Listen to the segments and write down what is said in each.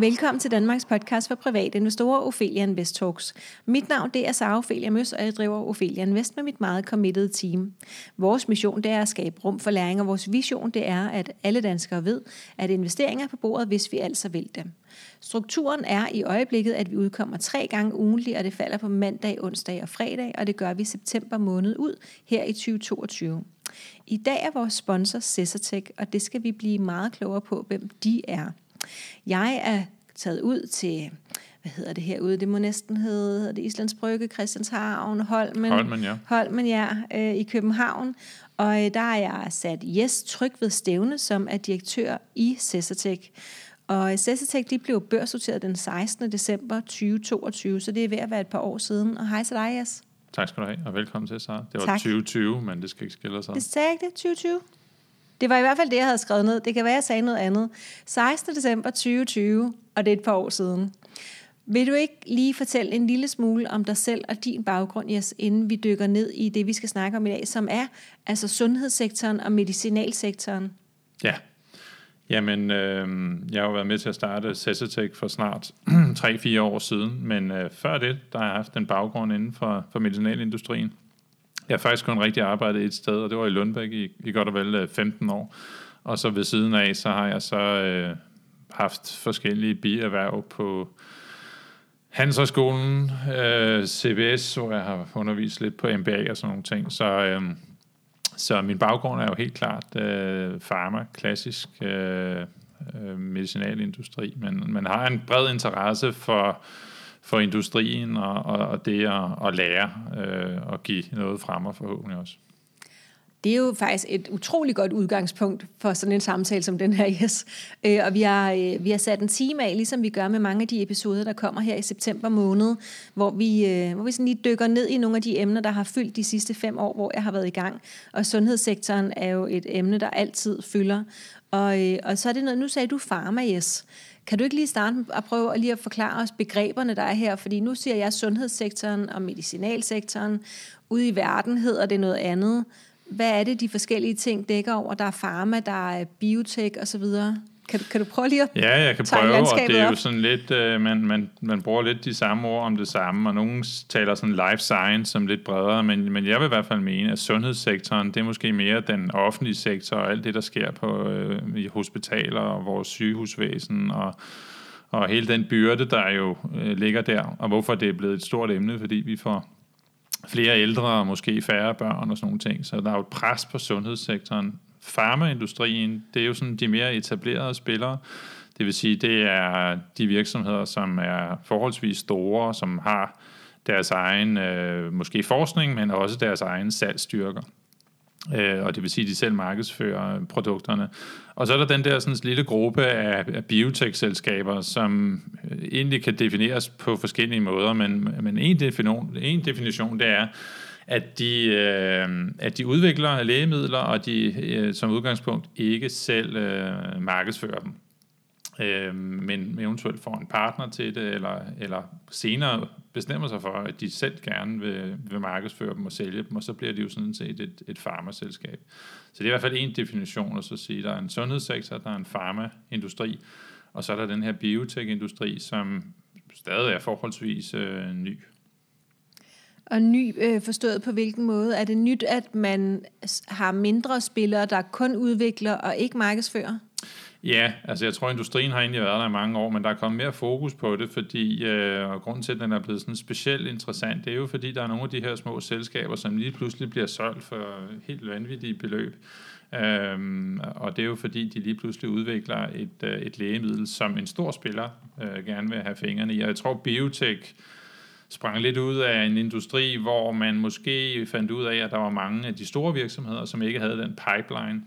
Velkommen til Danmarks podcast for private investorer, Ophelia Invest Talks. Mit navn det er Sara Ophelia Møs, og jeg driver Ophelia Invest med mit meget committed team. Vores mission det er at skabe rum for læring, og vores vision det er, at alle danskere ved, at investeringer er på bordet, hvis vi altså vil dem. Strukturen er i øjeblikket, at vi udkommer tre gange ugentligt, og det falder på mandag, onsdag og fredag, og det gør vi september måned ud her i 2022. I dag er vores sponsor Cessatech, og det skal vi blive meget klogere på, hvem de er. Jeg er taget ud til, hvad hedder det herude, det må næsten hedde, det Islands Brygge, Christianshavn, Holmen, Holmen, ja. Holmen, ja, øh, i København. Og øh, der er jeg sat Jes Tryg ved Stævne, som er direktør i Cesartech. Og Cesartech de blev børsnoteret den 16. december 2022, så det er ved at være et par år siden. Og hej til dig, Jes. Tak skal du have, og velkommen til, Sara. Det var Tak. 2020, men det skal ikke skille sig. Det sagde ikke det, 2020? Det var i hvert fald det, jeg havde skrevet ned. Det kan være, jeg sagde noget andet. 16. december 2020, og det er et par år siden. Vil du ikke lige fortælle en lille smule om dig selv og din baggrund, Jes, inden vi dykker ned i det, vi skal snakke om i dag, som er altså sundhedssektoren og medicinalsektoren? Ja. Jamen, øh, jeg har jo været med til at starte Cesartech for snart 3-4 år siden, men øh, før det, der har jeg haft en baggrund inden for, for medicinalindustrien. Jeg har faktisk kun rigtig arbejdet et sted, og det var i Lundbæk i, i godt og vel øh, 15 år. Og så ved siden af, så har jeg så øh, haft forskellige bierhverv på Handelshøjskolen, øh, CBS, hvor jeg har undervist lidt på MBA og sådan nogle ting. Så, øh, så min baggrund er jo helt klart øh, pharma, klassisk øh, øh medicinalindustri, men man har en bred interesse for, for industrien og, og, og det at, at lære øh, og give noget frem og forhåbentlig også. Det er jo faktisk et utroligt godt udgangspunkt for sådan en samtale som den her, yes. Øh, og vi har, øh, vi har sat en time af, ligesom vi gør med mange af de episoder, der kommer her i september måned, hvor vi, øh, hvor vi sådan lige dykker ned i nogle af de emner, der har fyldt de sidste fem år, hvor jeg har været i gang. Og sundhedssektoren er jo et emne, der altid fylder. Og, øh, og så er det noget, nu sagde du pharma, yes. Kan du ikke lige starte med at prøve at lige at forklare os begreberne, der er her? Fordi nu siger jeg sundhedssektoren og medicinalsektoren. Ude i verden hedder det noget andet. Hvad er det, de forskellige ting dækker over? Der er pharma, der er biotek osv. Kan kan du prøve lige at Ja, jeg kan prøve, og det er jo op? sådan lidt, øh, man, man, man bruger lidt de samme ord om det samme, og nogen taler sådan life science som lidt bredere, men, men jeg vil i hvert fald mene, at sundhedssektoren, det er måske mere den offentlige sektor, og alt det, der sker på, øh, i hospitaler og vores sygehusvæsen, og, og hele den byrde, der jo øh, ligger der, og hvorfor det er blevet et stort emne, fordi vi får flere ældre og måske færre børn og sådan nogle ting. Så der er jo et pres på sundhedssektoren farmaindustrien, det er jo sådan de mere etablerede spillere. Det vil sige, det er de virksomheder, som er forholdsvis store, som har deres egen øh, måske forskning, men også deres egen salgsstyrker. Øh, og det vil sige, at de selv markedsfører produkterne. Og så er der den der sådan, lille gruppe af, af biotech-selskaber, som øh, egentlig kan defineres på forskellige måder, men, men en, definition, en definition det er, at de, øh, at de udvikler lægemidler, og de øh, som udgangspunkt ikke selv øh, markedsfører dem. Øh, men eventuelt får en partner til det, eller, eller senere bestemmer sig for, at de selv gerne vil, vil markedsføre dem og sælge dem, og så bliver de jo sådan set et, et farmaselskab. Så det er i hvert fald en definition at så sige, der er en sundhedssektor, der er en farmaindustri, og så er der den her biotech-industri, som stadig er forholdsvis øh, ny. Og ny øh, forstået på hvilken måde? Er det nyt, at man har mindre spillere, der kun udvikler og ikke markedsfører? Ja, altså jeg tror, industrien har egentlig været der i mange år, men der er kommet mere fokus på det, fordi, øh, og grunden til, at den er blevet sådan specielt interessant, det er jo fordi, der er nogle af de her små selskaber, som lige pludselig bliver solgt for helt vanvittige beløb. Øhm, og det er jo fordi, de lige pludselig udvikler et, øh, et lægemiddel, som en stor spiller øh, gerne vil have fingrene i. Og jeg tror, biotech sprang lidt ud af en industri, hvor man måske fandt ud af, at der var mange af de store virksomheder, som ikke havde den pipeline,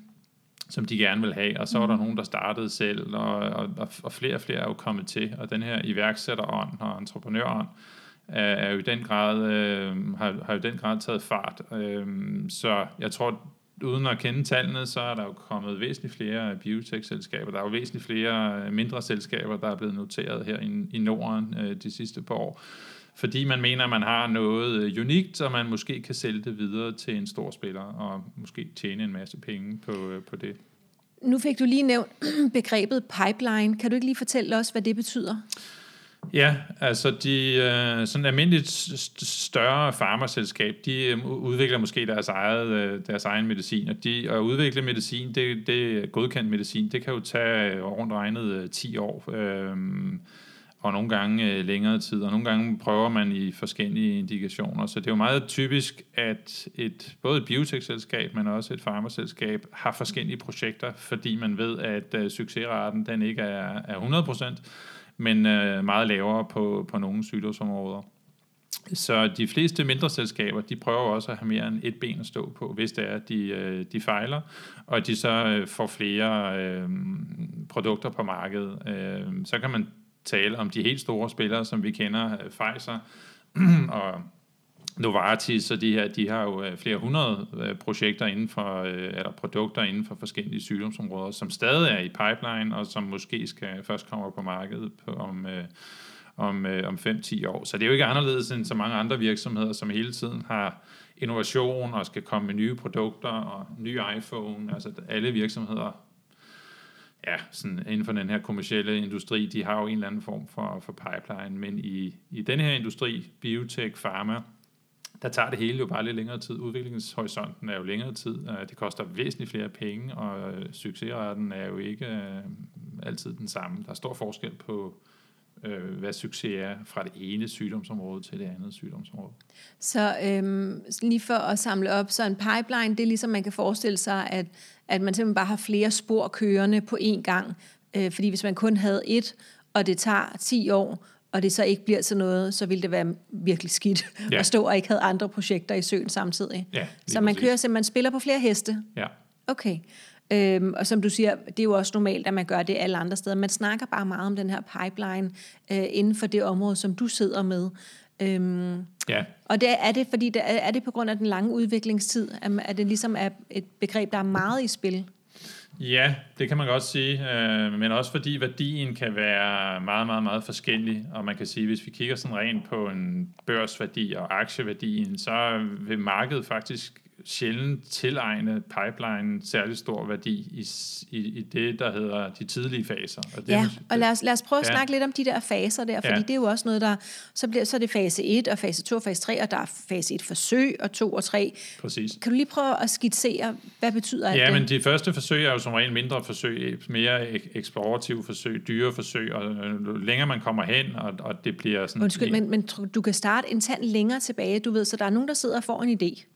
som de gerne vil have, og så var der nogen, der startede selv, og, og, og flere og flere er jo kommet til, og den her iværksætterånd og entreprenørånd er, er jo i den grad, øh, har, har jo i den grad taget fart. Øh, så jeg tror, uden at kende tallene, så er der jo kommet væsentligt flere biotech-selskaber. Der er jo væsentligt flere øh, mindre selskaber, der er blevet noteret her i, i Norden øh, de sidste par år. Fordi man mener, at man har noget øh, unikt, og man måske kan sælge det videre til en stor spiller, og måske tjene en masse penge på, øh, på det. Nu fik du lige nævnt begrebet pipeline. Kan du ikke lige fortælle os, hvad det betyder? Ja, altså de øh, sådan almindeligt større farmaselskab, de udvikler måske deres, eget, deres egen medicin, og de at udvikle medicin, det, det godkendt medicin, det kan jo tage rundt regnet 10 år, øh, og nogle gange øh, længere tid, og nogle gange prøver man i forskellige indikationer, så det er jo meget typisk, at et, både et biotekselskab, men også et farmaselskab har forskellige projekter, fordi man ved, at øh, succesraten den ikke er, er 100% men øh, meget lavere på, på nogle sygdomsområder. Så de fleste mindre selskaber, de prøver også at have mere end et ben at stå på, hvis det er, at de, øh, de fejler, og de så får flere øh, produkter på markedet. Øh, så kan man tale om de helt store spillere, som vi kender, øh, Pfizer og Novartis og de her, de har jo øh, flere hundrede øh, projekter inden for, eller produkter inden for forskellige sygdomsområder, som stadig er i pipeline, og som måske skal først komme på markedet på, om, om, om 5-10 år. Så det er jo ikke anderledes end så mange andre virksomheder, som hele tiden har innovation og skal komme med nye produkter og nye iPhone. Altså alle virksomheder ja, sådan inden for den her kommercielle industri, de har jo en eller anden form for, for pipeline, men i, i den her industri, biotech, pharma, der tager det hele jo bare lidt længere tid. Udviklingshorisonten er jo længere tid. Øh, det koster væsentligt flere penge, og øh, succesraten er jo ikke øh, altid den samme. Der er stor forskel på, øh, hvad succes er fra det ene sygdomsområde til det andet sygdomsområde. Så øhm, lige for at samle op, så en pipeline, det er ligesom man kan forestille sig, at, at man simpelthen bare har flere spor kørende på én gang. Øh, fordi hvis man kun havde et, og det tager 10 år, og det så ikke bliver til noget, så ville det være virkelig skidt ja. at stå og ikke have andre projekter i søen samtidig. Ja, så man præcis. kører simpelthen, man spiller på flere heste? Ja. Okay. Øhm, og som du siger, det er jo også normalt, at man gør det alle andre steder. Man snakker bare meget om den her pipeline øh, inden for det område, som du sidder med. Øhm, ja. Og det, er det fordi det, er det på grund af den lange udviklingstid, at det ligesom er et begreb, der er meget i spil? Ja, det kan man godt sige, øh, men også fordi værdien kan være meget, meget, meget forskellig, og man kan sige, hvis vi kigger sådan rent på en børsværdi og aktieværdien, så vil markedet faktisk sjældent tilegne pipeline særlig stor værdi i, i, i det, der hedder de tidlige faser. Og det, ja, og lad os, lad os prøve at ja. snakke lidt om de der faser der, fordi ja. det er jo også noget, der, så, bliver, så er det fase 1 og fase 2 og fase 3, og der er fase 1 forsøg og 2 og 3. Præcis. Kan du lige prøve at skitsere, hvad betyder ja, det? Ja, men de første forsøg er jo som regel mindre forsøg, mere eksplorative forsøg, dyre forsøg, og øh, længere man kommer hen, og, og det bliver sådan... Undskyld, men, men du kan starte en tand længere tilbage, du ved, så der er nogen, der sidder og får en idé.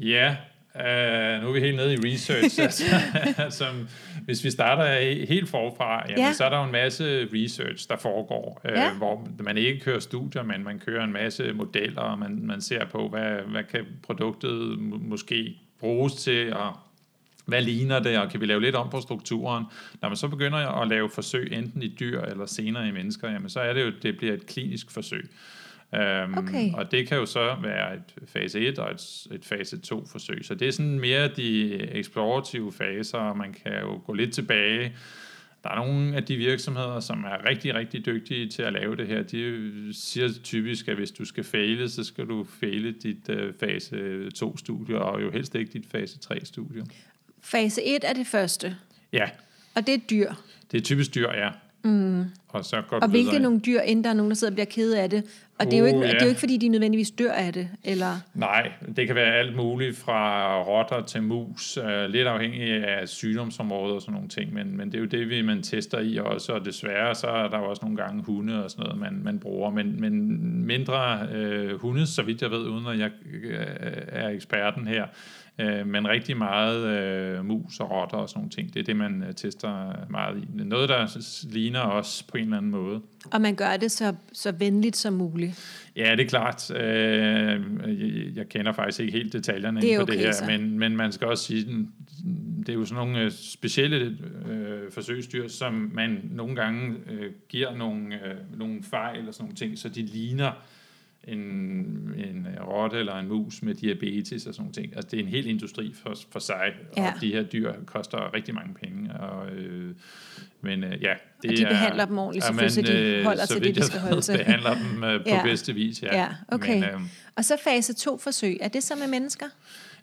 Ja, Uh, nu er vi helt nede i research. altså, altså, hvis vi starter helt forfra, jamen, ja. så er der jo en masse research, der foregår, uh, ja. hvor man ikke kører studier, men man kører en masse modeller, og man, man ser på, hvad, hvad kan produktet måske bruges til, og hvad ligner det, og kan vi lave lidt om på strukturen. Når man så begynder at lave forsøg, enten i dyr eller senere i mennesker, jamen, så er det jo, det bliver et klinisk forsøg. Um, okay. Og det kan jo så være et fase 1 og et, et fase 2 forsøg. Så det er sådan mere de eksplorative faser, og man kan jo gå lidt tilbage. Der er nogle af de virksomheder, som er rigtig, rigtig dygtige til at lave det her. De siger typisk, at hvis du skal fejle, så skal du fejle dit uh, fase 2-studie, og jo helst ikke dit fase 3-studie. Fase 1 er det første? Ja. Og det er dyr? Det er typisk dyr, ja. Mm. Og, så går og hvilke nogle dyr, inden der er nogen, der sidder og bliver ked af det. Og det, er jo ikke, uh, ja. det er jo ikke, fordi de nødvendigvis dør af det, eller? Nej, det kan være alt muligt, fra rotter til mus, uh, lidt afhængig af sygdomsområder og sådan nogle ting, men, men det er jo det, vi man tester i også, og desværre så er der jo også nogle gange hunde og sådan noget, man, man bruger, men, men mindre uh, hunde, så vidt jeg ved, uden at jeg uh, er eksperten her, Øh, men rigtig meget øh, mus og rotter og sådan nogle ting. Det er det, man øh, tester meget i. Noget, der ligner os på en eller anden måde. Og man gør det så, så venligt som muligt. Ja, det er klart. Øh, jeg kender faktisk ikke helt detaljerne det på okay, det her, men, men man skal også sige, det er jo sådan nogle øh, specielle øh, forsøgsdyr, som man nogle gange øh, giver nogle, øh, nogle fejl og sådan nogle ting, så de ligner en, en rotte eller en mus med diabetes og sådan noget ting. Altså, det er en hel industri for, for sig, ja. og de her dyr koster rigtig mange penge. Og, øh, men øh, ja, det og de er, behandler dem ordentligt, selvfølgelig, så de øh, holder til det, de skal holde til. behandler dem øh, på ja. bedste vis, ja. ja okay. Men, øh, og så fase 2 forsøg, er det så med mennesker?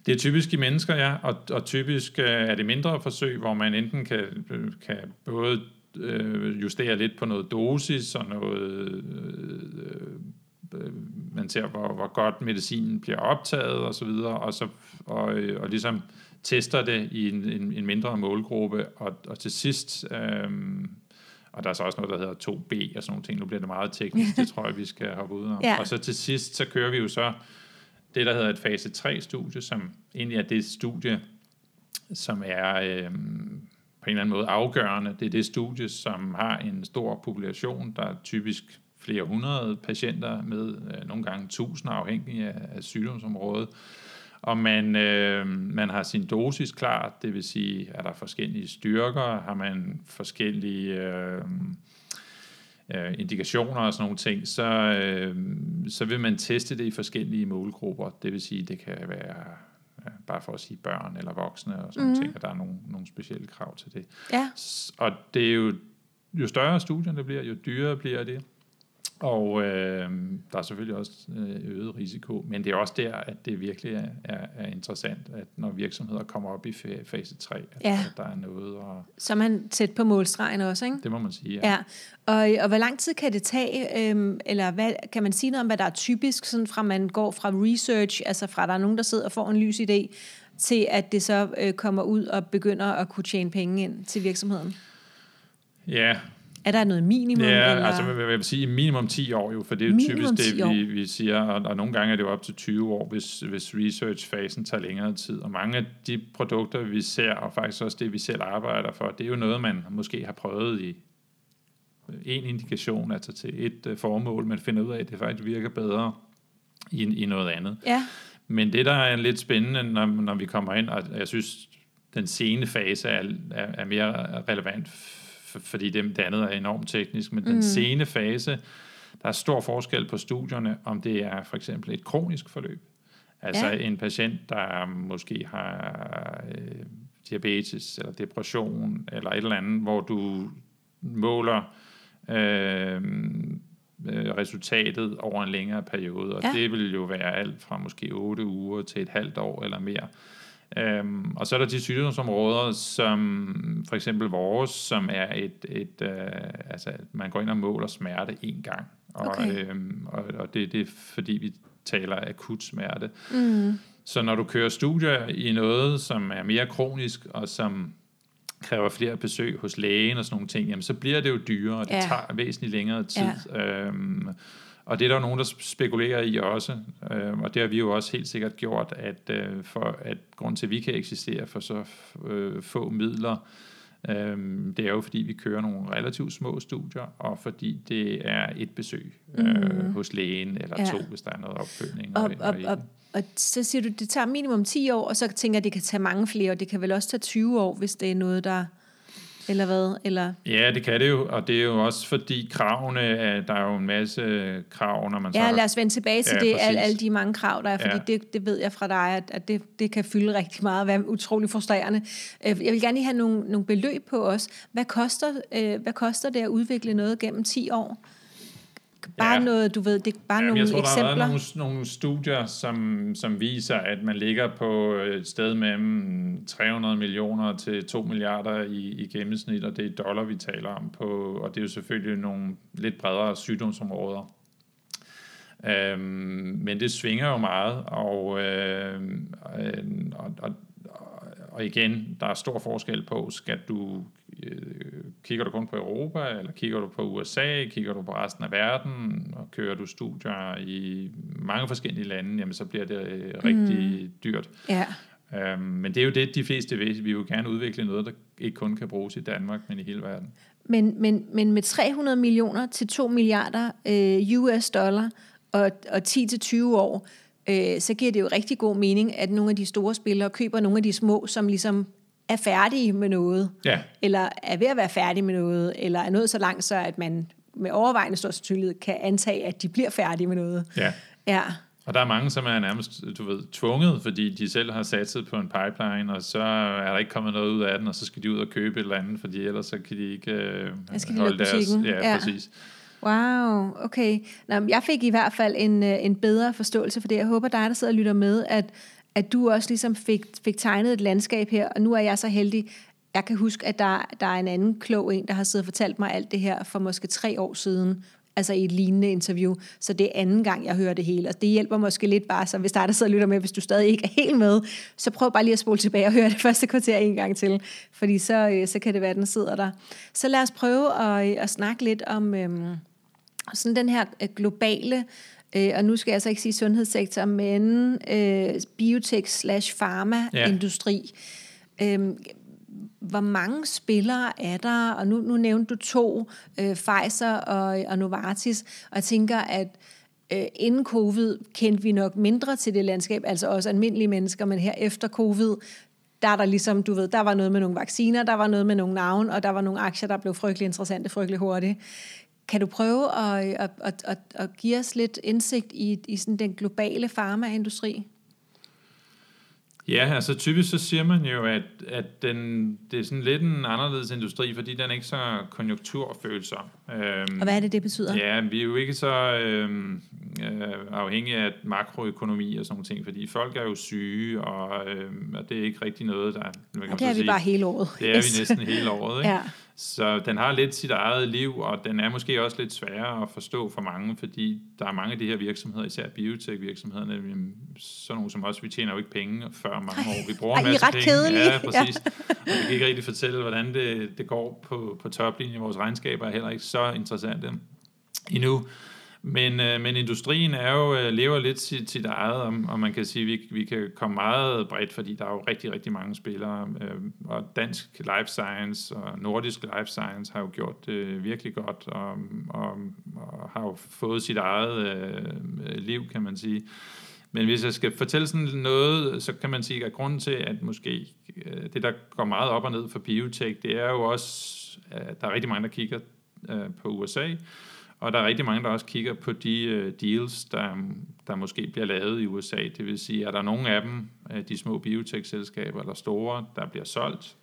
Det er typisk i mennesker, ja, og, og typisk øh, er det mindre forsøg, hvor man enten kan, kan både øh, justere lidt på noget dosis og noget... Øh, øh, man ser, hvor, hvor godt medicinen bliver optaget og så videre, og, så, og, øh, og ligesom tester det i en, en, en mindre målgruppe, og, og til sidst, øh, og der er så også noget, der hedder 2B og sådan nogle ting, nu bliver det meget teknisk, det tror jeg, vi skal hoppe ud om. Ja. Og så til sidst, så kører vi jo så det, der hedder et fase 3-studie, som egentlig er det studie, som er øh, på en eller anden måde afgørende. Det er det studie, som har en stor population, der er typisk flere hundrede patienter med, øh, nogle gange tusind afhængig af, af sygdomsområdet. Og man, øh, man har sin dosis klar, det vil sige, er der forskellige styrker, har man forskellige øh, øh, indikationer og sådan nogle ting, så, øh, så vil man teste det i forskellige målgrupper. Det vil sige, det kan være bare for at sige børn eller voksne og sådan mm. ting, og der er nogle, nogle specielle krav til det. Ja. Og det er jo, jo større studien det bliver, jo dyrere bliver det. Og øh, der er selvfølgelig også øh, øget risiko, men det er også der, at det virkelig er, er, er interessant, at når virksomheder kommer op i fase 3, at, ja. at der er noget. Og, Så er man tæt på målstregen også, ikke? Det må man sige, ja. ja. Og, og hvor lang tid kan det tage, øhm, eller hvad, kan man sige noget om, hvad der er typisk, sådan fra man går fra research, altså fra der er nogen, der sidder og får en lys idé, til at det så øh, kommer ud og begynder at kunne tjene penge ind til virksomheden? Ja, er der noget minimum? Ja, eller? altså jeg vil sige minimum 10 år jo, for det er jo minimum typisk det, vi, vi siger, og, og nogle gange er det jo op til 20 år, hvis, hvis research-fasen tager længere tid. Og mange af de produkter, vi ser, og faktisk også det, vi selv arbejder for, det er jo noget, man måske har prøvet i en indikation, altså til et uh, formål, men finder ud af, at det faktisk virker bedre i, i noget andet. Ja. Men det, der er lidt spændende, når, når vi kommer ind, og jeg synes, den sene fase er, er, er mere relevant fordi det, det andet er enormt teknisk, men mm. den sene fase, der er stor forskel på studierne, om det er for eksempel et kronisk forløb. Altså ja. en patient, der måske har øh, diabetes eller depression eller et eller andet, hvor du måler øh, øh resultatet over en længere periode, og ja. det vil jo være alt fra måske 8 uger til et halvt år eller mere. Øhm, og så er der de sygdomsområder, som for eksempel vores, som er et, et øh, altså man går ind og måler smerte en gang. Og, okay. øhm, og, og det, det er fordi, vi taler akut smerte. Mm. Så når du kører studier i noget, som er mere kronisk, og som kræver flere besøg hos lægen og sådan nogle ting, jamen så bliver det jo dyrere, og det ja. tager væsentligt længere tid. Ja. Øhm, og det er der jo nogen, der spekulerer i også, øh, og det har vi jo også helt sikkert gjort, at øh, for at grund til, at vi kan eksistere for så øh, få midler, øh, det er jo fordi, vi kører nogle relativt små studier, og fordi det er et besøg øh, mm. hos lægen, eller ja. to, hvis der er noget opfølgning. Og, og, og, og, og så siger du, det tager minimum 10 år, og så tænker jeg, at det kan tage mange flere, og det kan vel også tage 20 år, hvis det er noget, der eller hvad? Eller? Ja, det kan det jo, og det er jo også fordi kravene, der er jo en masse krav, når man så... Ja, lad os vende tilbage til ja, det, alle, alle de mange krav, der er, fordi ja. det, det ved jeg fra dig, at, at det, det kan fylde rigtig meget og være utrolig frustrerende. Øh, jeg vil gerne lige have nogle, nogle beløb på os. Hvad koster, øh, hvad koster det at udvikle noget gennem 10 år? Bare ja. noget, du ved, det er bare Jamen, nogle jeg tror, eksempler. der har været nogle, nogle studier, som, som viser, at man ligger på et sted mellem 300 millioner til 2 milliarder i, i gennemsnit, og det er dollar, vi taler om på, og det er jo selvfølgelig nogle lidt bredere sygdomsområder. Øhm, men det svinger jo meget, og, øh, og, og, og igen, der er stor forskel på, skal du øh, kigger du kun på Europa, eller kigger du på USA, kigger du på resten af verden, og kører du studier i mange forskellige lande, jamen så bliver det øh, rigtig mm. dyrt. Ja. Øhm, men det er jo det, de fleste vil. Vi vil jo gerne udvikle noget, der ikke kun kan bruges i Danmark, men i hele verden. Men, men, men med 300 millioner til 2 milliarder øh, US dollar og, og 10-20 år, øh, så giver det jo rigtig god mening, at nogle af de store spillere køber nogle af de små, som ligesom er færdige med noget, ja. eller er ved at være færdige med noget, eller er nået så langt, så at man med overvejende stor sandsynlighed kan antage, at de bliver færdige med noget. Ja. ja. Og der er mange, som er nærmest, du ved, tvunget, fordi de selv har satset på en pipeline, og så er der ikke kommet noget ud af den, og så skal de ud og købe et eller andet, fordi ellers så kan de ikke øh, skal de holde deres... Ja, ja, præcis. Wow, okay. Nå, jeg fik i hvert fald en, øh, en bedre forståelse for det. Jeg håber dig, der sidder og lytter med, at at du også ligesom fik, fik tegnet et landskab her, og nu er jeg så heldig, jeg kan huske, at der, der er en anden klog en, der har siddet og fortalt mig alt det her for måske tre år siden, altså i et lignende interview. Så det er anden gang, jeg hører det hele, og det hjælper måske lidt bare, så hvis der er der sidder og lytter med, hvis du stadig ikke er helt med, så prøv bare lige at spole tilbage og høre det første kvarter en gang til, fordi så, øh, så kan det være, at den sidder der. Så lad os prøve at, øh, at snakke lidt om øhm, sådan den her øh, globale Øh, og nu skal jeg så ikke sige sundhedssektor, men øh, biotech slash pharma-industri. Ja. Øh, hvor mange spillere er der? Og nu, nu nævnte du to, øh, Pfizer og, og Novartis, og jeg tænker, at øh, inden covid kendte vi nok mindre til det landskab, altså også almindelige mennesker, men her efter covid, der er der ligesom, du ved, der var noget med nogle vacciner, der var noget med nogle navn, og der var nogle aktier, der blev frygtelig interessante, frygtelig hurtigt. Kan du prøve at, at, at, at, at give os lidt indsigt i, i sådan den globale farmaindustri? Ja, altså typisk så siger man jo, at, at den, det er sådan lidt en anderledes industri, fordi den er ikke så konjunkturfølsom. Øhm, og hvad er det, det betyder? Ja, vi er jo ikke så øhm, øh, afhængige af makroøkonomi og sådan ting, fordi folk er jo syge, og, øh, og det er ikke rigtig noget, der... Og det er vi sige, bare hele året. Det er vi næsten hele året, ikke? ja. Så den har lidt sit eget liv, og den er måske også lidt sværere at forstå for mange, fordi der er mange af de her virksomheder, især biotech-virksomhederne, sådan nogle som os, vi tjener jo ikke penge før mange år. Vi bruger Ej, en masse penge. Kedelige. Ja, præcis. Ja. og vi kan ikke rigtig fortælle, hvordan det, det går på, på toplinjen. Vores regnskaber er heller ikke så interessante endnu. Men, øh, men industrien er jo, øh, lever lidt sit, sit eget, og, og man kan sige, at vi, vi kan komme meget bredt, fordi der er jo rigtig, rigtig mange spillere. Øh, og dansk life science og nordisk life science har jo gjort det øh, virkelig godt, og, og, og har jo fået sit eget øh, liv, kan man sige. Men hvis jeg skal fortælle sådan noget, så kan man sige, at grunden til, at måske øh, det, der går meget op og ned for biotech, det er jo også, at der er rigtig mange, der kigger øh, på USA, og der er rigtig mange, der også kigger på de uh, deals, der, der måske bliver lavet i USA. Det vil sige, er der nogle af dem, uh, de små biotech-selskaber eller store, der bliver solgt?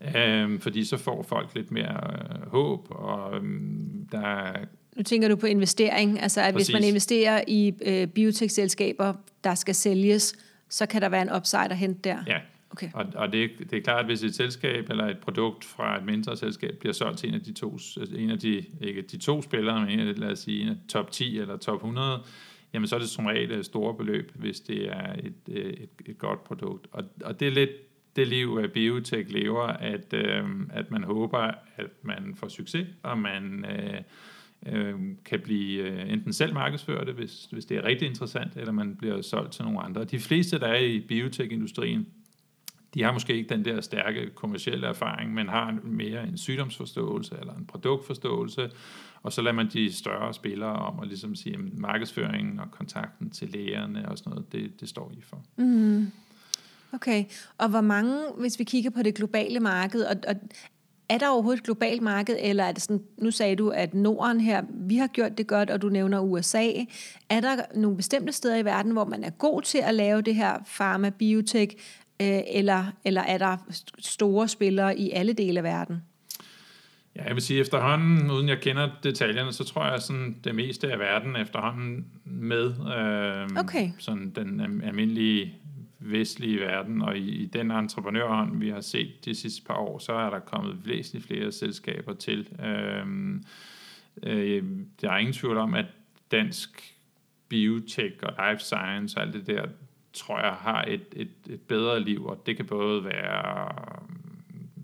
Uh, fordi så får folk lidt mere uh, håb, og um, der nu tænker du på investering, altså at Præcis. hvis man investerer i uh, biotech-selskaber, der skal sælges, så kan der være en upside at hente der. Ja, Okay. Og, og det, det er klart, at hvis et selskab eller et produkt fra et mindre selskab bliver solgt til en af de to, altså en af de, ikke de to spillere, men en af, lad os sige, en af top 10 eller top 100, jamen så er det som regel øh, store beløb, hvis det er et, øh, et, et godt produkt. Og, og det er lidt det liv, at biotech lever, at, øh, at man håber, at man får succes, og man øh, øh, kan blive øh, enten selv markedsført, hvis, hvis det er rigtig interessant, eller man bliver solgt til nogle andre. De fleste, der er i biotech-industrien, de har måske ikke den der stærke kommercielle erfaring, men har mere en sygdomsforståelse eller en produktforståelse, og så lader man de større spillere om at ligesom sige, at markedsføringen og kontakten til lægerne og sådan noget, det, det står I for. Mm. Okay, og hvor mange, hvis vi kigger på det globale marked, og, og er der overhovedet et globalt marked, eller er det sådan, nu sagde du, at Norden her, vi har gjort det godt, og du nævner USA. Er der nogle bestemte steder i verden, hvor man er god til at lave det her pharma, biotech, øh, eller, eller er der store spillere i alle dele af verden? Ja, jeg vil sige efterhånden, uden jeg kender detaljerne, så tror jeg sådan det meste af verden efterhånden med øh, okay. sådan den almindelige vestlige verden, og i, i den entreprenørhånd, vi har set de sidste par år, så er der kommet væsentligt flere selskaber til. Øh, øh, der er ingen tvivl om, at dansk biotech og life science og alt det der, tror jeg, har et, et, et bedre liv, og det kan både være,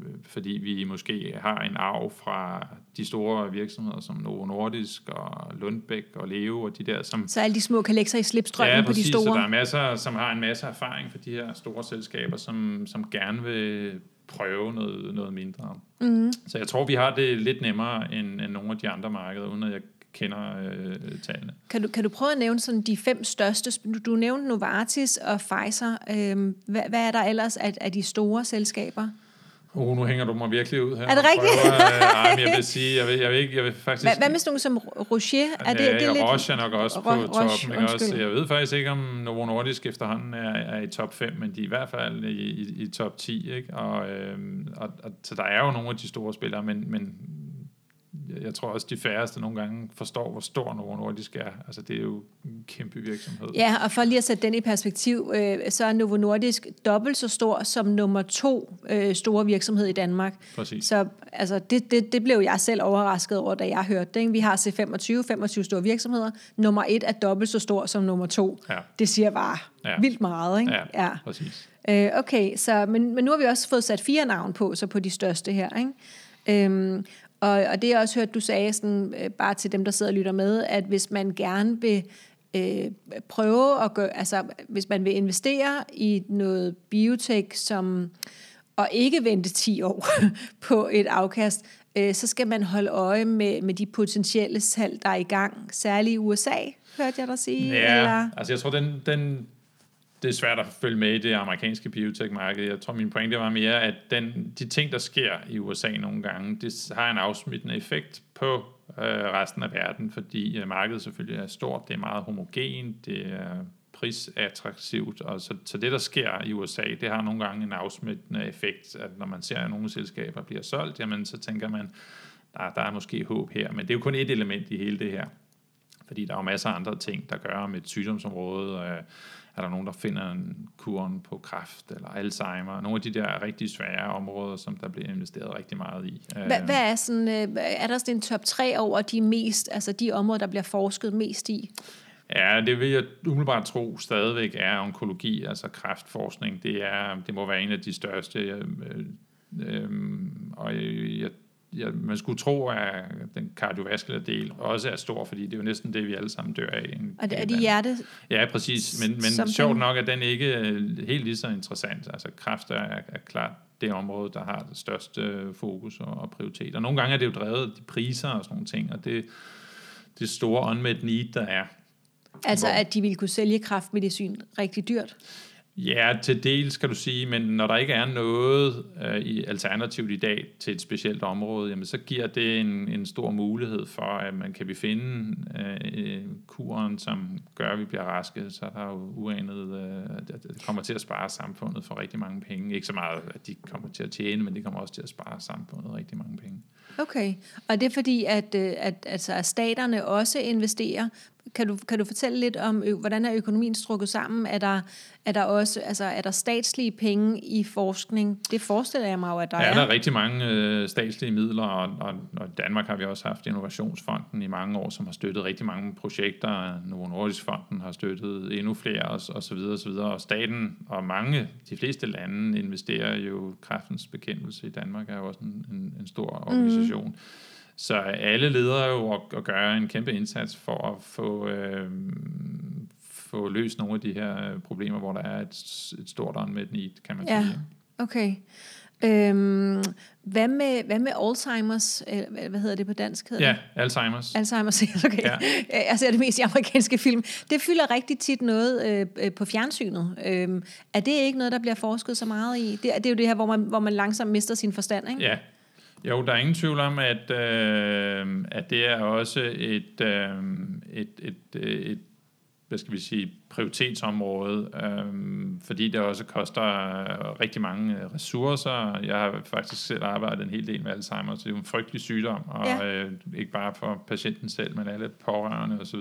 øh, fordi vi måske har en arv fra de store virksomheder som Novo Nordisk og Lundbæk og Leo og de der, som... Så alle de små kan lægge sig i slipstrømmen ja, præcis, på de store? Ja, der er masser, som har en masse erfaring for de her store selskaber, som, som gerne vil prøve noget, noget mindre. Mm. Så jeg tror, vi har det lidt nemmere end, end nogle af de andre markeder, uden at jeg kender øh, tallene. Kan du, kan du prøve at nævne sådan de fem største? Du, du nævnte Novartis og Pfizer. Øhm, hvad, hvad er der ellers af, af de store selskaber? Oh, nu hænger du mig virkelig ud her. Er det rigtigt? Prøver, øh, jeg vil sige, jeg vil, jeg vil, ikke, jeg vil faktisk... Hvad, hvad med sådan nogle som Rocher? Er det, ja, det er lidt... Roche er nok også på Roche, toppen. Ikke også? Jeg ved faktisk ikke, om Novo Nordisk efterhånden er, er i top 5, men de er i hvert fald i, i, i top 10. Ikke? Og, øh, og, og, så der er jo nogle af de store spillere, men, men jeg tror også, de færreste nogle gange forstår, hvor stor Novo Nordisk er. Altså, det er jo en kæmpe virksomhed. Ja, og for lige at sætte den i perspektiv, øh, så er Novo Nordisk dobbelt så stor som nummer to øh, store virksomhed i Danmark. Præcis. Så altså, det, det, det blev jeg selv overrasket over, da jeg hørte det. Ikke? Vi har C25, 25 store virksomheder. Nummer et er dobbelt så stor som nummer to. Ja. Det siger bare Ja. vildt meget. Ikke? Ja, præcis. Øh, okay, så, men, men nu har vi også fået sat fire navn på, så på de største her. Ikke? Øhm, og, og det jeg også hørt, du sagde sådan, øh, bare til dem, der sidder og lytter med, at hvis man gerne vil øh, prøve at gøre, altså hvis man vil investere i noget biotech, som, og ikke vente 10 år på et afkast, øh, så skal man holde øje med, med de potentielle salg, der er i gang, særligt i USA, hørte jeg dig sige. Ja, Eller? altså jeg tror, den, den, det er svært at følge med i det amerikanske biotech-marked. Jeg tror, min pointe var mere, at den, de ting, der sker i USA nogle gange, det har en afsmittende effekt på øh, resten af verden, fordi øh, markedet selvfølgelig er stort, det er meget homogent, det er prisattraktivt, og så, så det, der sker i USA, det har nogle gange en afsmittende effekt, at når man ser, at nogle selskaber bliver solgt, jamen så tænker man, der, der er måske håb her, men det er jo kun et element i hele det her. Fordi der er jo masser af andre ting, der gør med et sygdomsområde. Øh, er der nogen, der finder en kuren på kræft eller Alzheimer? Nogle af de der rigtig svære områder, som der bliver investeret rigtig meget i. Hvad, hvad er, sådan, øh, er der sådan en top 3 over de mest, altså de områder, der bliver forsket mest i? Ja, det vil jeg umiddelbart tro stadigvæk er onkologi, altså kræftforskning. Det, er, det må være en af de største. Øh, øh, og jeg, jeg, man skulle tro, at den kardiovaskulære del også er stor, fordi det er jo næsten det, vi alle sammen dør af. En, Og det, er de hjerte? Ja, præcis. Men, men sjovt den- nok er den ikke øh, helt lige så interessant. Altså kræft er, er klart det område, der har det største øh, fokus og, og prioritet. Og nogle gange er det jo drevet af de priser og sådan nogle ting, og det, det store unmet need, der er. Altså Hvor- at de ville kunne sælge kraftmedicin rigtig dyrt? Ja, til dels kan du sige, men når der ikke er noget øh, i alternativt i dag til et specielt område, jamen, så giver det en, en stor mulighed for, at man kan vi finde øh, øh kuren, som gør, at vi bliver raske, så er der jo uanet, øh, at det kommer til at spare samfundet for rigtig mange penge. Ikke så meget, at de kommer til at tjene, men det kommer også til at spare samfundet rigtig mange penge. Okay, og det er fordi, at, øh, at, altså, at staterne også investerer. Kan du, kan du fortælle lidt om, hvordan er økonomien strukket sammen? Er der, er der også altså, er der statslige penge i forskning? Det forestiller jeg mig jo, at der Der er er. der rigtig mange øh, statslige midler, og, og, og i Danmark har vi også haft Innovationsfonden i mange år, som har støttet rigtig mange projekter. Novo Nordisk Fonden har støttet endnu flere, og, og så videre, og så videre. Og staten og mange, de fleste lande, investerer jo kræftens bekæmpelse i Danmark, er jo også en, en, en stor organisation. Mm. Så alle leder jo og, og gør en kæmpe indsats for at få, øh, få løst nogle af de her øh, problemer, hvor der er et, et stort unmet need, kan man Ja. sige. Okay. Øhm, hvad, med, hvad med Alzheimer's? Eller hvad- Hvad hedder det på dansk? Hedder Ja, det? Alzheimer's. Alzheimer's, okay. Ja. Jeg ser det mest i amerikanske film. Det fylder rigtig tit noget øh, øh, på fjernsynet. Øhm, er det ikke noget, der bliver forsket så meget i? Det, er- det er jo det her, hvor man, hvor man langsomt mister sin forstand, ikke? Ja. Jo, der er ingen tvivl om, at, øh, at det er også et, øh, et, et, et hvad skal vi sige, prioritetsområde, øh, fordi det også koster øh, rigtig mange øh, ressourcer. Jeg har faktisk selv arbejdet en hel del med Alzheimer, så det er jo en frygtelig sygdom, og Ja. øh, ikke bare for patienten selv, men alle pårørende osv.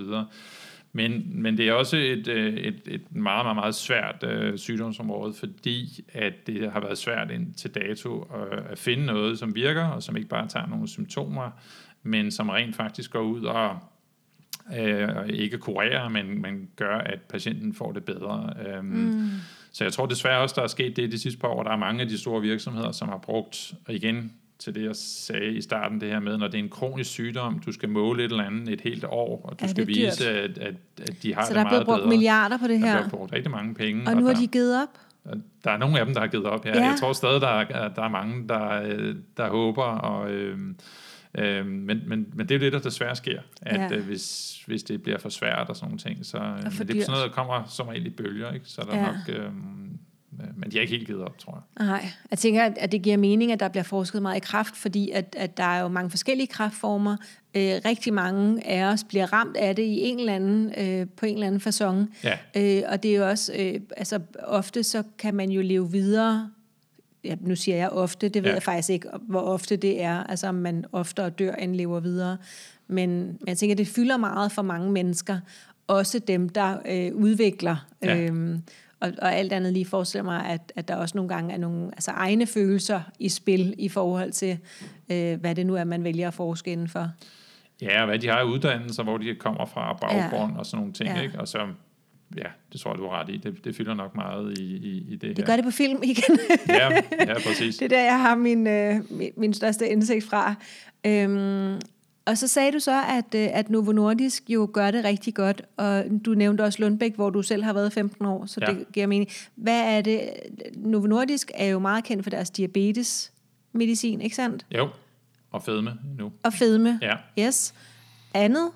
Men, men det er også et, øh, et, et meget, meget, meget svært øh, sygdomsområde, fordi at det har været svært indtil dato øh, at finde noget, som virker, og som ikke bare tager nogle symptomer, men som rent faktisk går ud og øh, ikke kurerer, men, men gør, at patienten får det bedre. Øhm, mm. Så jeg tror desværre også, der er sket det de sidste par år. Der er mange af de store virksomheder, som har brugt, og igen til det, jeg sagde i starten, det her med, når det er en kronisk sygdom, du skal måle et eller andet et helt år, og du Ja, skal er dyrt. vise, at, at, at de har Så det der er meget blevet brugt bedre. milliarder på det Der her. bliver brugt rigtig mange penge. Og nu der, har de givet op? der er nogle af dem, der har givet op. Ja. Ja. Jeg tror stadig, der er, der er mange, der, der håber, og, øh, øh, men, men, men det er jo det, der desværre sker, at Ja. øh, hvis, hvis det bliver for svært og sådan nogle ting, så øh, det er sådan noget, der kommer som regel i bølger, ikke? så er der Ja. nok... Øh, men de har ikke helt givet op, tror jeg. Nej, jeg tænker, at- det giver mening, at der bliver forsket meget i kræft, fordi at, at der er jo mange forskellige kræftformer. Øh, rigtig mange af os bliver ramt af det i en eller anden, øh, på en eller anden façon. Ja. Øh, og det er jo også, øh, altså ofte så kan man jo leve videre ja, nu siger jeg ofte, det ved Ja. jeg faktisk ikke, hvor ofte det er, altså om man oftere dør end lever videre. Men, men jeg tænker, det fylder meget for mange mennesker, også dem, der øh, udvikler. Ja. Øhm, og, og alt andet lige forestiller mig, at, at der også nogle gange er nogle altså egne følelser i spil i forhold til, øh, hvad det nu er, man vælger at forske indenfor. Ja, og hvad de har af uddannelser, hvor de kommer fra, baggrund ja. og sådan nogle ting, ja. Ikke? Og så, ja, det tror jeg, du har ret i. Det, det fylder nok meget i, i, i det, Det her. gør det på film igen. Ja, ja, præcis. Det er der, jeg har min, øh, min, min største indsigt fra. Øhm, og så sagde du så, at, øh, at Novo Nordisk jo gør det rigtig godt, og du nævnte også Lundbæk, hvor du selv har været 15 år, så Ja. det giver mening. Hvad er det? Novo Nordisk er jo meget kendt for deres diabetesmedicin, ikke sandt? Jo, og fedme nu. Og fedme. Ja. Yes. Andet?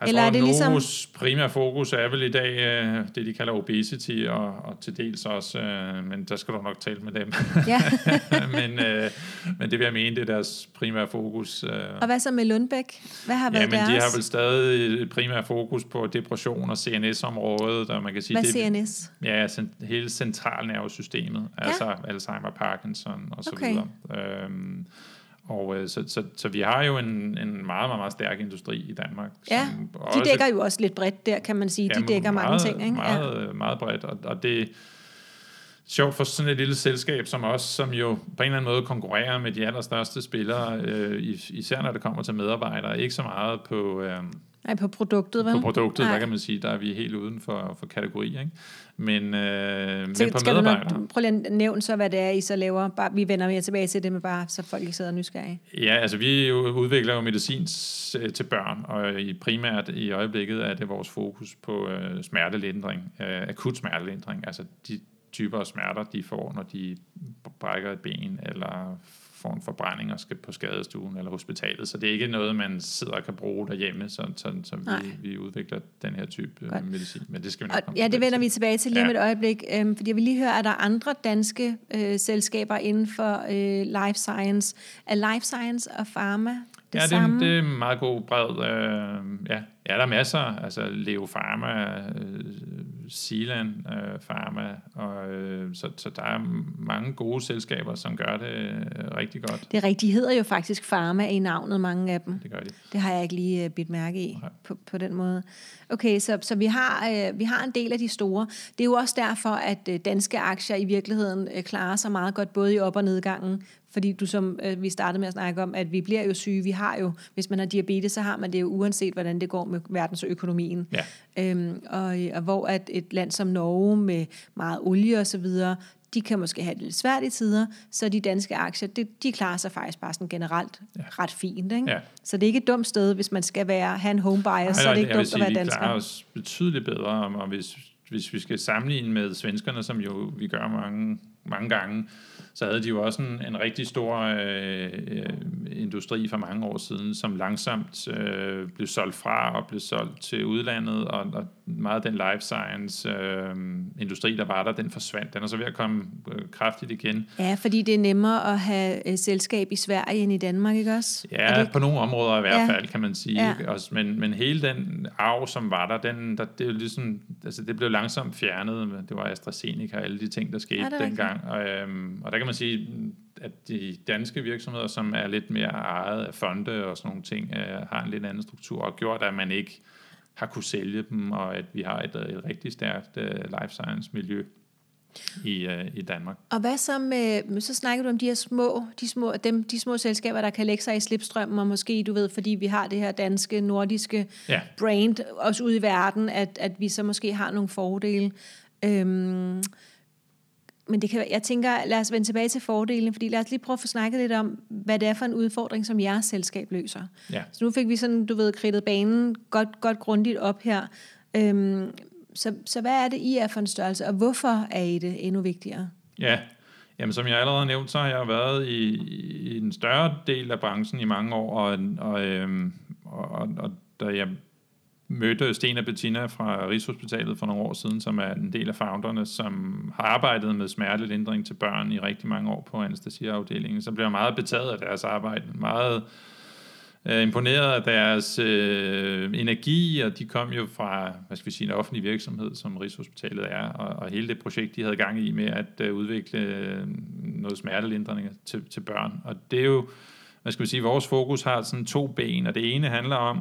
Jeg Eller tror, er det ligesom- primære fokus er vel i dag øh, det, de kalder obesity, og, og til dels også, øh, men der skal du nok tale med dem. Ja. men, øh, men det vil jeg mene, det er deres primære fokus. Øh. og hvad så med Lundbæk? Hvad har været Ja, men deres? de har vel stadig et primært fokus på depression og CNS-området, og man kan sige, Hvad det, er CNS? Ja, cent- hele centralnervesystemet, ja. altså Alzheimer, Parkinson og så Okay. videre. Øhm, og øh, så, så, så vi har jo en, en meget, meget, meget stærk industri i Danmark. Ja, de dækker jo også lidt bredt der, kan man sige. De dækker mange meget, ting, ikke? Meget, ja. meget bredt, og, og det er sjovt for sådan et lille selskab som os, som jo på en eller anden måde konkurrerer med de allerstørste spillere, øh, is- især når det kommer til medarbejdere, ikke så meget på... Øh, Nej, på produktet, vel? på produktet, Nej. der kan man sige, der er vi helt uden for, for kategori, ikke? Men, øh, Så men på skal du medarbejdere... nok, prøv lige at nævne så, hvad det er, I så laver. Bare, vi vender mere tilbage til det, med bare så folk ikke sidder nysgerrige. Ja, altså vi udvikler jo medicin s- til børn, og i primært i øjeblikket er det vores fokus på øh, smertelindring, øh, akut smertelindring, altså de typer af smerter, de får, når de brækker et ben, eller får en forbrænding og skal på skadestuen eller hospitalet. Så det er ikke noget, man sidder og kan bruge derhjemme, så, så, så Nej. vi, vi udvikler den her type øh, Godt. medicin. Men det skal vi nok Og, komme ja, det vender vi tilbage til lige om Ja. et øjeblik. Øhm, fordi jeg vil lige høre, er der andre danske øh, selskaber inden for øh, life science? Er life science og pharma det ja, det, samme? er- det er en meget god bred. Øh, ja. ja, der er masser. Altså Leo Pharma, øh, Sealand øh, Pharma, og, øh, så, så der er mange gode selskaber, som gør det øh, rigtig godt. Det er rigtigt. De hedder jo faktisk pharma i navnet, mange af dem. Det gør de. Det har jeg ikke lige uh, bidt mærke i Nej. på, på den måde. Okay, så, så vi, har, øh, vi har en del af de store. Det er jo også derfor, at øh, danske aktier i virkeligheden øh, klarer sig meget godt, både i op- og nedgangen. Fordi du som øh, vi startede med at snakke om, at vi bliver jo syge. Vi har jo, hvis man har diabetes, så har man det jo uanset, hvordan det går med verdensøkonomien. Ja. Øhm, og, og hvor at et land som Norge med meget olie og så videre, de kan måske have det lidt svært i tider, så de danske aktier, det, de klarer sig faktisk bare sådan generelt ja. ret fint. Ikke? Ja. Så det er ikke et dumt sted, hvis man skal være, have en home bias, så er det ikke jeg dumt at være dansker. klarer os betydeligt bedre, og hvis, hvis vi skal sammenligne med svenskerne, som jo vi gør mange, mange gange, så havde de jo også en, en rigtig stor øh, industri for mange år siden, som langsomt øh, blev solgt fra og blev solgt til udlandet, og, og meget af den life science øh, industri, der var der, den forsvandt. Den er så ved at komme øh, kraftigt igen. Ja, fordi det er nemmere at have øh, selskab i Sverige end i Danmark, ikke også? Ja, det på nogle områder i hvert Ja. fald, kan man sige. Ja. Ikke? Også, men, men hele den arv, som var der, den, der det, er ligesom, altså, det blev langsomt fjernet. Det var AstraZeneca og alle de ting, der skete ja, dengang. Og, øhm, og der kan man sige, at de danske virksomheder, som er lidt mere ejet af fonde og sådan nogle ting, øh, har en lidt anden struktur, og gjort, at man ikke har kunne sælge dem, og at vi har et, et rigtig stærkt uh, life science miljø i, uh, i Danmark. Og hvad så med, så snakker du om de her små, de små, dem, de små selskaber, der kan lægge sig i slipstrømmen, og måske, du ved, fordi vi har det her danske, nordiske Ja. brand, også ude i verden, at, at vi så måske har nogle fordele. Øhm, men det kan, jeg tænker, lad os vende tilbage til fordelen, fordi lad os lige prøve at få snakket lidt om, hvad det er for en udfordring, som jeres selskab løser. Ja. Så nu fik vi sådan, du ved, kridtet banen godt, godt grundigt op her. Øhm, så, så hvad er det, I er for en størrelse, og hvorfor er I det endnu vigtigere? Ja, Jamen, som jeg allerede har nævnt, så har jeg været i, i en større del af branchen i mange år, og, og, øhm, og, og, og da jeg mødte Sten og Bettina fra Rigshospitalet for nogle år siden, som er en del af founderne, som har arbejdet med smertelindring til børn i rigtig mange år på anestesiafdelingen, så blev jeg meget betaget af deres arbejde. Meget øh, imponeret af deres øh, energi, og de kom jo fra, hvad skal vi sige, en offentlig virksomhed, som Rigshospitalet er, og, og hele det projekt, de havde gang i med at øh, udvikle øh, noget smertelindring til, til børn. Og det er jo, hvad skal vi sige, vores fokus har sådan to ben, og det ene handler om,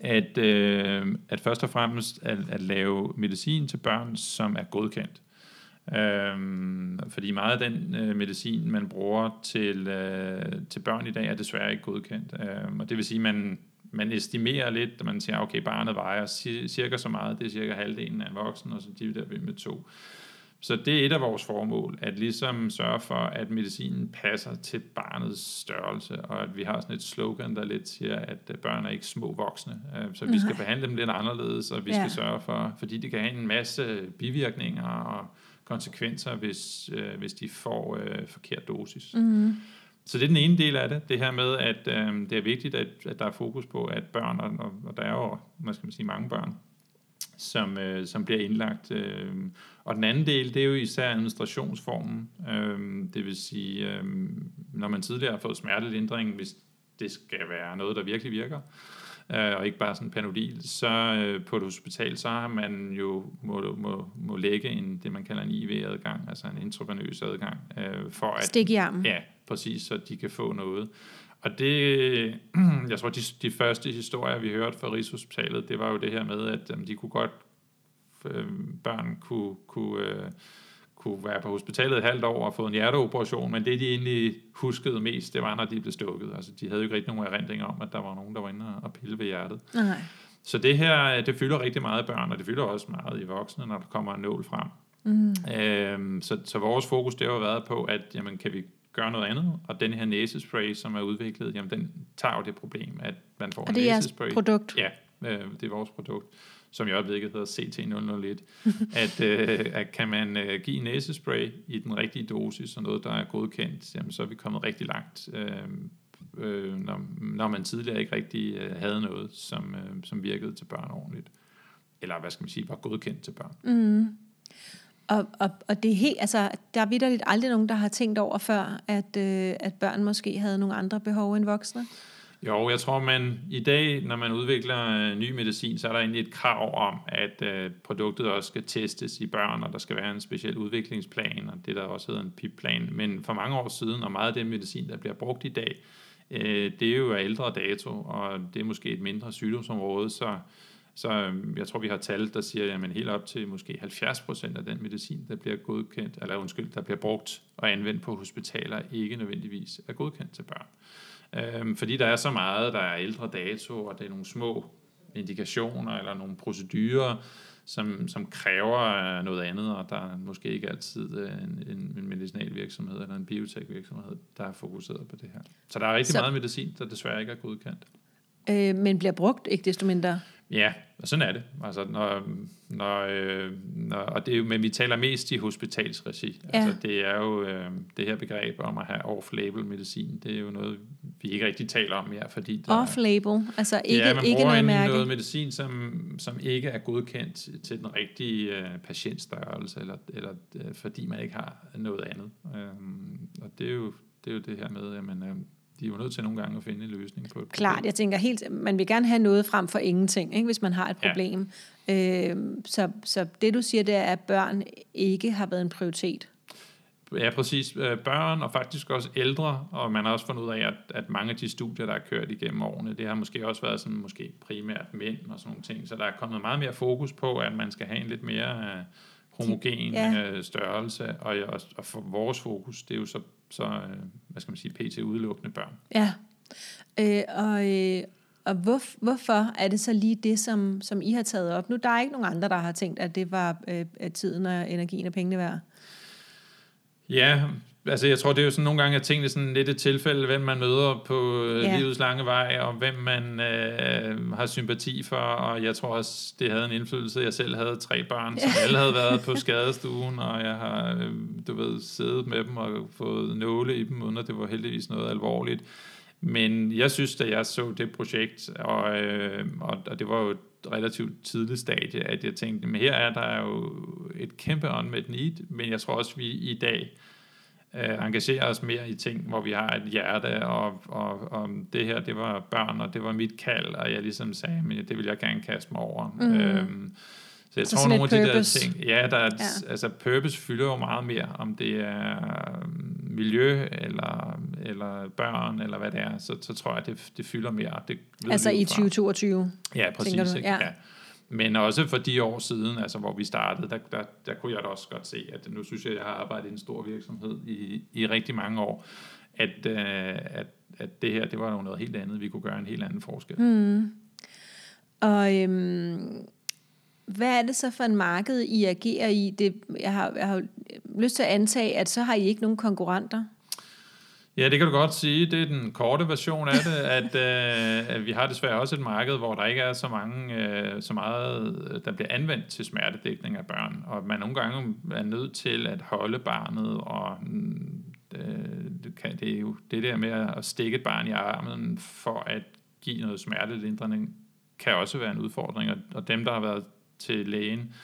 at, øh, at først og fremmest at, at lave medicin til børn, som er godkendt. Øhm, fordi meget af den øh, medicin, man bruger til, øh, til børn i dag, er desværre ikke godkendt. Øhm, og det vil sige, at man, man estimerer lidt, at man siger, okay, barnet vejer cirka så meget, det er cirka halvdelen af en voksen, og så dividerer vi med to. Så det er et af vores formål, at ligesom sørge for, at medicinen passer til barnets størrelse, og at vi har sådan et slogan, der lidt siger, at børn er ikke små voksne. Øh, så vi skal behandle dem lidt anderledes, og vi skal ja. sørge for, fordi det kan have en masse bivirkninger og konsekvenser, hvis, øh, hvis de får øh, forkert dosis. Mm. Så det er den ene del af det, det her med, at øh, det er vigtigt, at, at der er fokus på, at børn, og, og der er jo, hvad skal man sige, mange børn, som, øh, som bliver indlagt. Øh. Og den anden del, det er jo især administrationsformen. Øh, det vil sige, øh, når man tidligere har fået smertelindring, hvis det skal være noget, der virkelig virker, øh, og ikke bare sådan panodil, så øh, på et hospital, så har man jo må, må, må lægge en, det man kalder en IV-adgang, altså en intravenøs adgang. Øh, for at, Stik i armen. Ja, præcis, så de kan få noget. Og det, jeg tror, de, de første historier, vi hørte fra Rigshospitalet, det var jo det her med, at um, de kunne godt, øh, børn kunne, kunne øh, kunne være på hospitalet et halvt år og få en hjerteoperation, men det de egentlig huskede mest, det var, når de blev stukket. Altså, de havde jo ikke rigtig nogen erindring om, at der var nogen, der var inde og pille ved hjertet. Nej. Så det her, det fylder rigtig meget i børn, og det fylder også meget i voksne, når der kommer en nål frem. Mm. Øhm, så, så vores fokus, det har været på, at jamen, kan vi gøre noget andet, og den her næsespray, som er udviklet, jamen den tager jo det problem, at man får og en næsespray. det er produkt? Ja, øh, det er vores produkt som i øjeblikket hedder CT001, at, øh, at kan man øh, give næsespray i den rigtige dosis, og noget, der er godkendt, jamen, så er vi kommet rigtig langt, øh, øh, når, når man tidligere ikke rigtig øh, havde noget, som, øh, som virkede til børn ordentligt. Eller hvad skal man sige, var godkendt til børn. Mm. Og, og, og det er helt, altså, der er vidderligt aldrig nogen, der har tænkt over før, at, øh, at børn måske havde nogle andre behov end voksne. Jo, jeg tror, man i dag, når man udvikler øh, ny medicin, så er der egentlig et krav om, at øh, produktet også skal testes i børn, og der skal være en speciel udviklingsplan, og det der også hedder en PIP-plan. Men for mange år siden, og meget af den medicin, der bliver brugt i dag, øh, det er jo af ældre dato, og det er måske et mindre sygdomsområde, så, så øh, jeg tror, vi har tal, der siger, at helt op til måske 70 procent af den medicin, der bliver godkendt, eller undskyld, der bliver brugt og anvendt på hospitaler, ikke nødvendigvis er godkendt til børn. Øhm, fordi der er så meget, der er ældre dato, og det er nogle små indikationer eller nogle procedurer, som, som kræver øh, noget andet, og der er måske ikke altid øh, en, en, en medicinal virksomhed eller en biotech virksomhed, der er fokuseret på det her. Så der er rigtig så, meget medicin, der desværre ikke er godkendt. Øh, men bliver brugt ikke desto mindre? Ja, og sådan er det. Altså, når, når, øh, når, og det er jo, men vi taler mest i hospitalsregi. Ja. Altså, det er jo øh, det her begreb om at have off-label medicin, det er jo noget, vi ikke rigtig taler om mere, fordi Off-label, altså ikke, ja, man ikke noget mærke? noget medicin, som, som ikke er godkendt til den rigtige øh, patientstørrelse, eller, eller øh, fordi man ikke har noget andet. Øh, og det er, jo, det er jo det her med, at man, øh, de er jo nødt til nogle gange at finde en løsning på et problem. Klart, jeg tænker helt, man vil gerne have noget frem for ingenting, ikke, hvis man har et problem. Ja. Øh, så, så det du siger, det er, at børn ikke har været en prioritet. Ja, præcis. Øh, børn og faktisk også ældre, og man har også fundet ud af, at, at mange af de studier, der er kørt igennem årene, det har måske også været sådan måske primært mænd og sådan nogle ting, så der er kommet meget mere fokus på, at man skal have en lidt mere uh, homogen ja. uh, størrelse, og, og, og for vores fokus, det er jo så så øh, hvad skal man sige, pt. udelukkende børn. Ja, øh, og, øh, og hvor, hvorfor er det så lige det, som, som I har taget op? Nu der er ikke nogen andre, der har tænkt, at det var øh, tiden og energien og pengene værd. Ja, altså jeg tror, det er jo sådan nogle gange, at tingene sådan lidt et tilfælde, hvem man møder på øh, ja. livets lange vej, og hvem man øh, har sympati for, og jeg tror også, det havde en indflydelse. Jeg selv havde tre børn, som alle havde været på skadestuen, og jeg har, øh, du ved, siddet med dem og fået nåle i dem, uden at det var heldigvis noget alvorligt. Men jeg synes, da jeg så det projekt, og, øh, og, og det var jo et relativt tidligt stadie, at jeg tænkte, men her er der jo et kæmpe unmet need, men jeg tror også, vi i dag øh, engagere os mere i ting, hvor vi har et hjerte, og, og, og det her, det var børn, og det var mit kald, og jeg ligesom sagde, men det vil jeg gerne kaste mig over. Mm. Øhm, så jeg Så tror, sådan nogle af de der ting, ja, der er, Ja. altså purpose fylder jo meget mere, om det er øhm, miljø, eller, eller børn, eller hvad det er, så, så tror jeg, det, det fylder mere. Det Altså i fra- 2022. Ja, præcis. ikke? Ja. Ja. Men også for de år siden, altså hvor vi startede, der, der, der kunne jeg da også godt se, at nu synes jeg, at jeg har arbejdet i en stor virksomhed i, i rigtig mange år, at, øh, at, at det her, det var noget helt andet. Vi kunne gøre en helt anden forskel. Mm. Og øhm, hvad er det så for en marked, I agerer i? Det, jeg, har, jeg har lyst til at antage, at så har I ikke nogen konkurrenter. Ja, det kan du godt sige. Det er den korte version af det, at, øh, at vi har desværre også et marked, hvor der ikke er så mange, øh, så meget, øh, der bliver anvendt til smertedækning af børn, og man nogle gange er nødt til at holde barnet, og mm, øh, det, kan, det er jo det der med at stikke et barn i armen for at give noget smertelindring, kan også være en udfordring, og, og dem, der har været til lægen,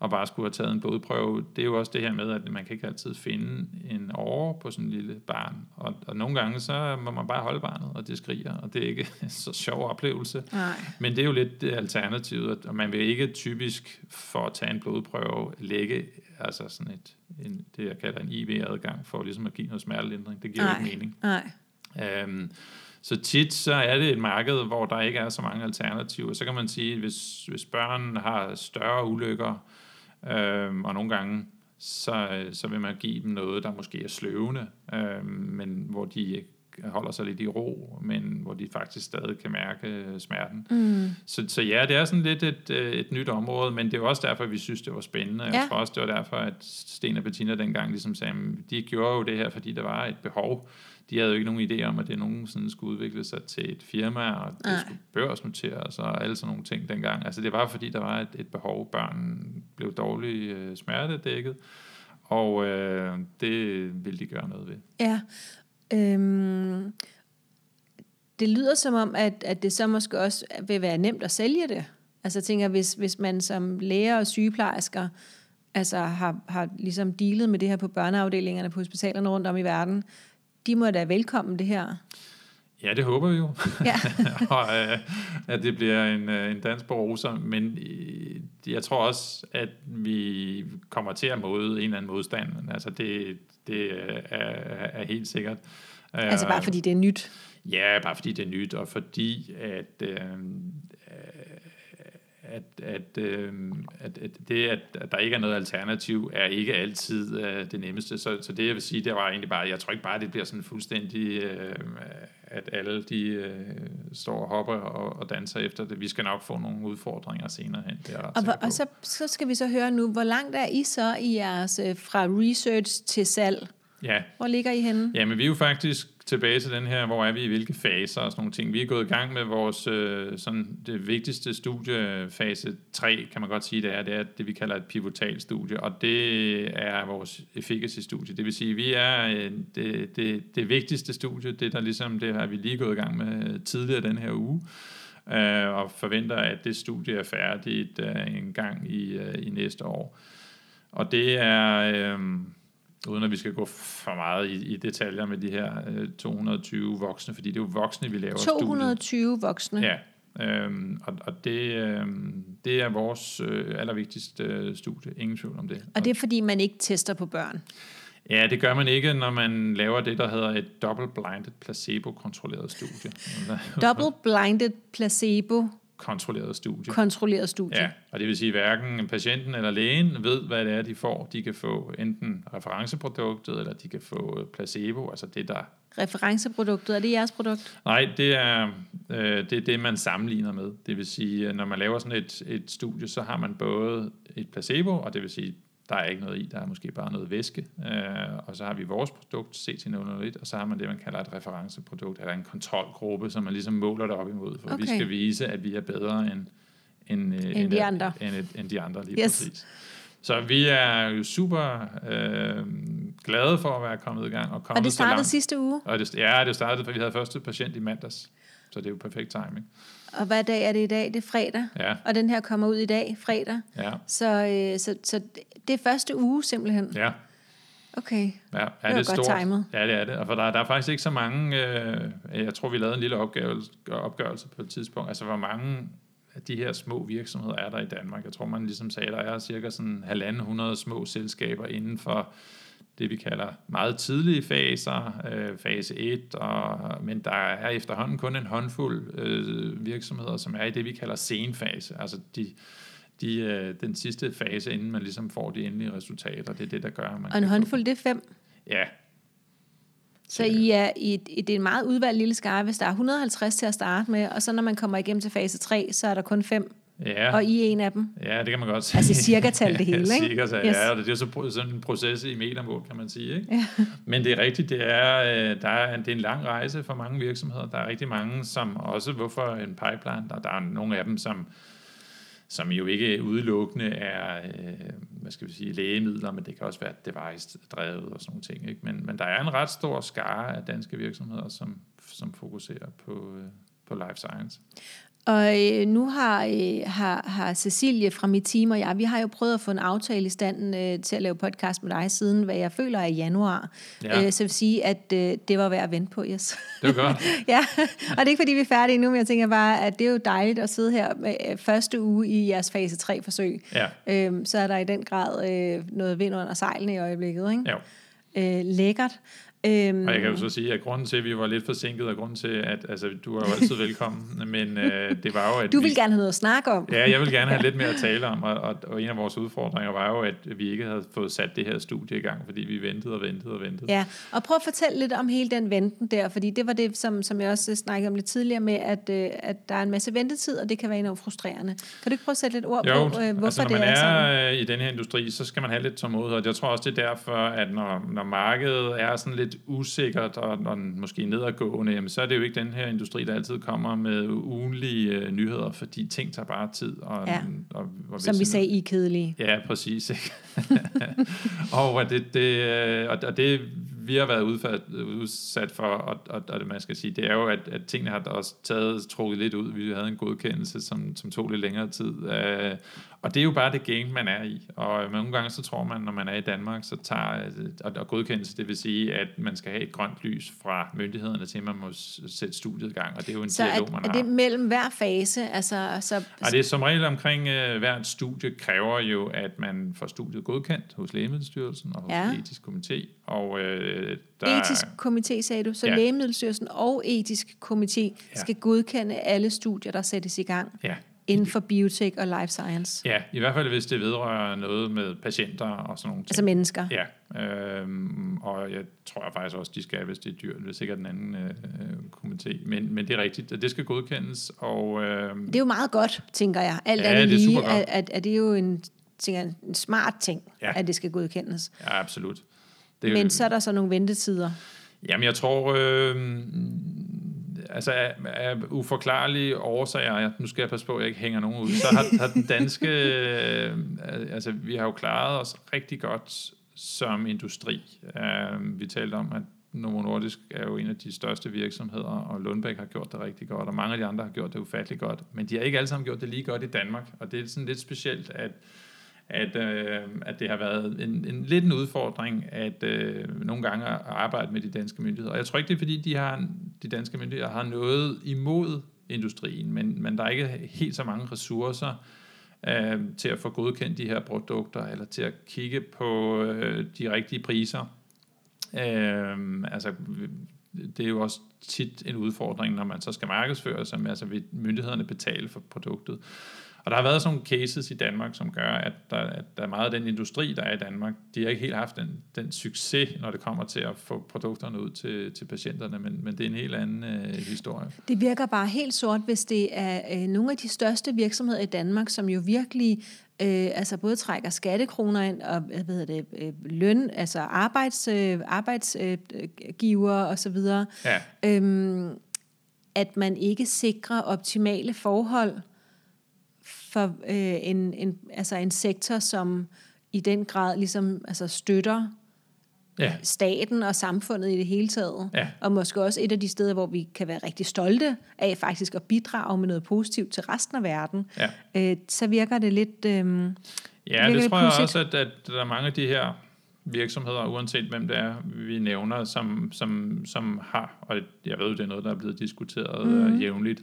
og bare skulle have taget en blodprøve, det er jo også det her med, at man kan ikke altid finde en åre på sådan en lille barn. Og, og nogle gange, så må man bare holde barnet, og det skriger, og det er ikke så sjov oplevelse. Nej. Men det er jo lidt alternativet, og man vil ikke typisk for at tage en blodprøve lægge altså sådan et, en, det jeg kalder en IV-adgang, for ligesom at give noget smertelindring. Det giver jo Nej. ikke mening. Nej. Øhm, så tit så er det et marked, hvor der ikke er så mange alternativer. Så kan man sige, at hvis, hvis børn har større ulykker, øhm, og nogle gange, så, så vil man give dem noget, der måske er sløvende, øhm, men hvor de holder sig lidt i ro, men hvor de faktisk stadig kan mærke øh, smerten. Mm. Så, så ja, det er sådan lidt et, øh, et nyt område, men det er også derfor, vi synes, det var spændende. Jeg Ja. tror også, det var derfor, at Sten og Bettina dengang ligesom sagde, "Men de gjorde jo det her, fordi der var et behov. De havde jo ikke nogen idé om, at det nogensinde skulle udvikle sig til et firma, og det Nej. skulle børsnoteres og alle sådan nogle ting dengang. Altså det var, fordi der var et, et behov. Børn blev dårligt øh, smertedækket, og øh, det ville de gøre noget ved. Ja. Øhm, det lyder som om, at, at det så måske også vil være nemt at sælge det. Altså jeg tænker, hvis, hvis man som læger og sygeplejersker altså har, har ligesom dealet med det her på børneafdelingerne på hospitalerne rundt om i verden, de må da velkommen det her. Ja, det håber vi jo. Ja. og øh, at det bliver en, øh, en dans på roser. Men øh, jeg tror også, at vi kommer til at møde en eller anden modstand. Altså det, det er, er helt sikkert. Altså bare Øh, fordi det er nyt. Ja, bare fordi det er nyt, og fordi at, øh, at, at, øh, at, at det, at, at der ikke er noget alternativ, er ikke altid øh, det nemmeste. Så, så det, jeg vil sige, det var egentlig bare, jeg tror ikke bare, det bliver sådan fuldstændig, øh, at alle de øh, står og hopper og, og danser efter det. Vi skal nok få nogle udfordringer senere hen. Det er ret Og, hvor, og så, så skal vi så høre nu, hvor langt er I så i jeres øh, fra research til salg? Ja, Hvor ligger I henne? Ja, men vi er jo faktisk tilbage til den her, hvor er vi i hvilke faser og sådan nogle ting. Vi er gået i gang med vores, øh, sådan det vigtigste studie, fase 3, kan man godt sige, det er, det er det, vi kalder et pivotal studie, og det er vores efficacy-studie. Det vil sige, vi er øh, det, det, det vigtigste studie, det der ligesom, det har vi lige gået i gang med tidligere den her uge, øh, og forventer, at det studie er færdigt øh, en gang i, øh, i næste år. Og det er... Øh, uden at vi skal gå for meget i, i detaljer med de her øh, 220 voksne, fordi det er jo voksne, vi laver studiet. 220 voksne. Ja, øhm, og, og det, øhm, det er vores øh, allervigtigste øh, studie, ingen tvivl om det. Og det er fordi, man ikke tester på børn. Ja, det gør man ikke, når man laver det, der hedder et double-blinded placebo-kontrolleret studie. Double-blinded placebo Kontrolleret studie. kontrolleret studie. Ja, og det vil sige, at hverken patienten eller lægen ved, hvad det er, de får. De kan få enten referenceproduktet, eller de kan få placebo, altså det, der Referenceproduktet, er det jeres produkt? Nej, det er, øh, det er det, man sammenligner med. Det vil sige, at når man laver sådan et, et studie, så har man både et placebo, og det vil sige, der er ikke noget i, der er måske bare noget væske. Øh, og så har vi vores produkt, CT001, og så har man det, man kalder et referenceprodukt, eller en kontrolgruppe, som man ligesom måler det op imod, for okay. vi skal vise, at vi er bedre end, end, øh, end, de andre. End, end, end de andre, lige Yes. præcis. Så vi er jo super øh, glade for at være kommet i gang. Og, kommet Og det så startede langt. sidste uge. Og det, ja, det startede, for vi havde første patient i mandags. Så det er jo perfekt timing. Og hvad dag er det i dag? Det er fredag. Ja, Og den her kommer ud i dag, fredag. ja, Så, øh, så, så det er første uge simpelthen. ja. Okay. Ja, er Det det, godt stort? timet. Ja, det er det. Og for der, der er faktisk ikke så mange, øh, jeg tror, vi lavede en lille opgørelse, opgørelse på et tidspunkt, altså hvor mange af de her små virksomheder er der i Danmark. Jeg tror, man ligesom sagde, der er cirka sådan halvanden hundrede små selskaber inden for det, vi kalder meget tidlige faser, øh, fase 1, og, men der er efterhånden kun en håndfuld øh, virksomheder, som er i det, vi kalder senfase, altså de, de, øh, den sidste fase, inden man ligesom får de endelige resultater. Det er det, der gør, man Og en kan få- håndfuld, det er fem. Ja, Så I er i et, i- det er en meget udvalgt lille skare, hvis der er 150 til at starte med, og så når man kommer igennem til fase 3, så er der kun fem, ja. og I er en af dem. Ja, det kan man godt sige. Altså cirka-tal det hele, ikke? Cirka tal, Yes. ja, og det er så sådan en proces i metermål, kan man sige. Ikke? Ja. Men det er rigtigt, det er, øh, der er, det er en lang rejse for mange virksomheder. Der er rigtig mange, som også, hvorfor en pipeline, der, der er nogle af dem, som, som jo ikke udelukkende er, øh, hvad skal vi sige, lægemidler, men det kan også være device-drevet og sådan nogle ting. Ikke? Men, men der er en ret stor skare af danske virksomheder, som, som fokuserer på, øh, på life science. Og øh, nu har, øh, har, har Cecilie fra mit team og jeg, vi har jo prøvet at få en aftale i standen øh, til at lave podcast med dig siden, hvad jeg føler er i januar. Ja. Øh, så jeg vil sige, at øh, det var værd at vente på, yes. Det var godt. ja, og det er ikke fordi, vi er færdige nu, men jeg tænker bare, at det er jo dejligt at sidde her med øh, første uge i jeres fase 3-forsøg. Ja. Øhm, så er der i den grad øh, noget vind under sejlene i øjeblikket, ikke? Jo. Øh, lækkert. Øhm, Og jeg kan jo så sige, at grunden til, at vi var lidt forsinket, og grunden til, at altså, du er jo altid velkommen, men øh, det var jo, at du vi, vil gerne have noget at snakke om. Ja, jeg vil gerne have lidt mere at tale om, og, og, og en af vores udfordringer var jo, at vi ikke havde fået sat det her studie i gang, fordi vi ventede og ventede og ventede. Ja, og prøv at fortælle lidt om hele den venten der, fordi det var det, som, som jeg også snakkede om lidt tidligere med, at, øh, at der er en masse ventetid, og det kan være enormt frustrerende. Kan du ikke prøve at sætte lidt ord Jo, på, øh, hvorfor altså det er, er, sådan? øh, i den her industri, så skal man have lidt tålmodighed, og jeg tror også, det er derfor, at når, når markedet er sådan lidt usikkert og, og måske nedadgående, jamen, så er det jo ikke den her industri, der altid kommer med ugenlige øh, nyheder, fordi ting tager bare tid. Og, Ja. og, og Som vi sagde, I er kedelige. Ja, præcis. Ikke? og det, det, øh, og, og det vi har været udfat, udsat for, og, og, og det man skal sige, det er jo, at, at tingene har også taget, trukket lidt ud. Vi havde en godkendelse, som, som tog lidt længere tid. Øh, og det er jo bare det game, man er i. Og nogle gange så tror man, når man er i Danmark, så tager, og, og godkendelse, det vil sige, at man skal have et grønt lys fra myndighederne til, at man må sætte studiet i gang. Og det er jo en Så dialog, er, man er har. det mellem hver fase? Altså, så, Og det er som regel omkring øh, hvert studie kræver jo, at man får studiet godkendt hos Lægemiddelstyrelsen og hos ja. etisk komité. Og øh, der etisk komité, sagde du, så ja. Lægemiddelstyrelsen og etisk komité ja. Skal godkende alle studier, der sættes i gang Ja, inden for biotech og life science. ja, i hvert fald hvis det vedrører noget med patienter og sådan nogle ting. Altså mennesker. Ja, øhm, og jeg tror faktisk også, de skal, hvis det er dyrt, hvis ikke er den anden øh, komité. Men, men det er rigtigt, at det skal godkendes, og øh, Det er jo meget godt, tænker jeg. Alt Ja, andet det er lige, supergodt. at, at, at det er jo en, tænker, en smart ting. Ja. at det skal godkendes. ja, absolut. Det, Men så er der så nogle ventetider. Jamen, jeg tror, øh, altså af, af uforklarlige årsager, nu skal jeg passe på, at jeg ikke hænger nogen ud, så har, har den danske, øh, altså vi har jo klaret os rigtig godt som industri. Øh, vi talte om, at Novo Nordisk er jo en af de største virksomheder, og Lundbæk har gjort det rigtig godt, og mange af de andre har gjort det ufatteligt godt. Men de har ikke alle sammen gjort det lige godt i Danmark, og det er sådan lidt specielt, at at, øh, at det har været en, en lidt en udfordring at øh, nogle gange at arbejde med de danske myndigheder. Og jeg tror ikke, det er fordi, de, har, de danske myndigheder har noget imod industrien, men, men der er ikke helt så mange ressourcer øh, til at få godkendt de her produkter, eller til at kigge på øh, de rigtige priser. Øh, altså, det er jo også tit en udfordring, når man så skal markedsføre sig, altså vil myndighederne betale for produktet. Og der har været sådan nogle cases i Danmark, som gør, at der, at der er meget af den industri, der er i Danmark, de har ikke helt haft den, den succes, når det kommer til at få produkterne ud til, til patienterne, men, men det er en helt anden øh, historie. Det virker bare helt sort, hvis det er øh, nogle af de største virksomheder i Danmark, som jo virkelig øh, altså både trækker skattekroner ind og hvad hedder det, øh, løn, altså arbejds, øh, arbejdsgiver og så videre, Ja, øhm, at man ikke sikrer optimale forhold for øh, en, en, altså en sektor, som i den grad ligesom altså støtter ja, staten og samfundet i det hele taget. Ja. Og måske også et af de steder, hvor vi kan være rigtig stolte af faktisk at bidrage med noget positivt til resten af verden. ja. Øh, så virker det lidt... Øh, Ja, det tror jeg også, at, at der er mange af de her virksomheder, uanset hvem det er, vi nævner, som, som, som har, og jeg ved, det er noget, der er blevet diskuteret mm. jævnligt,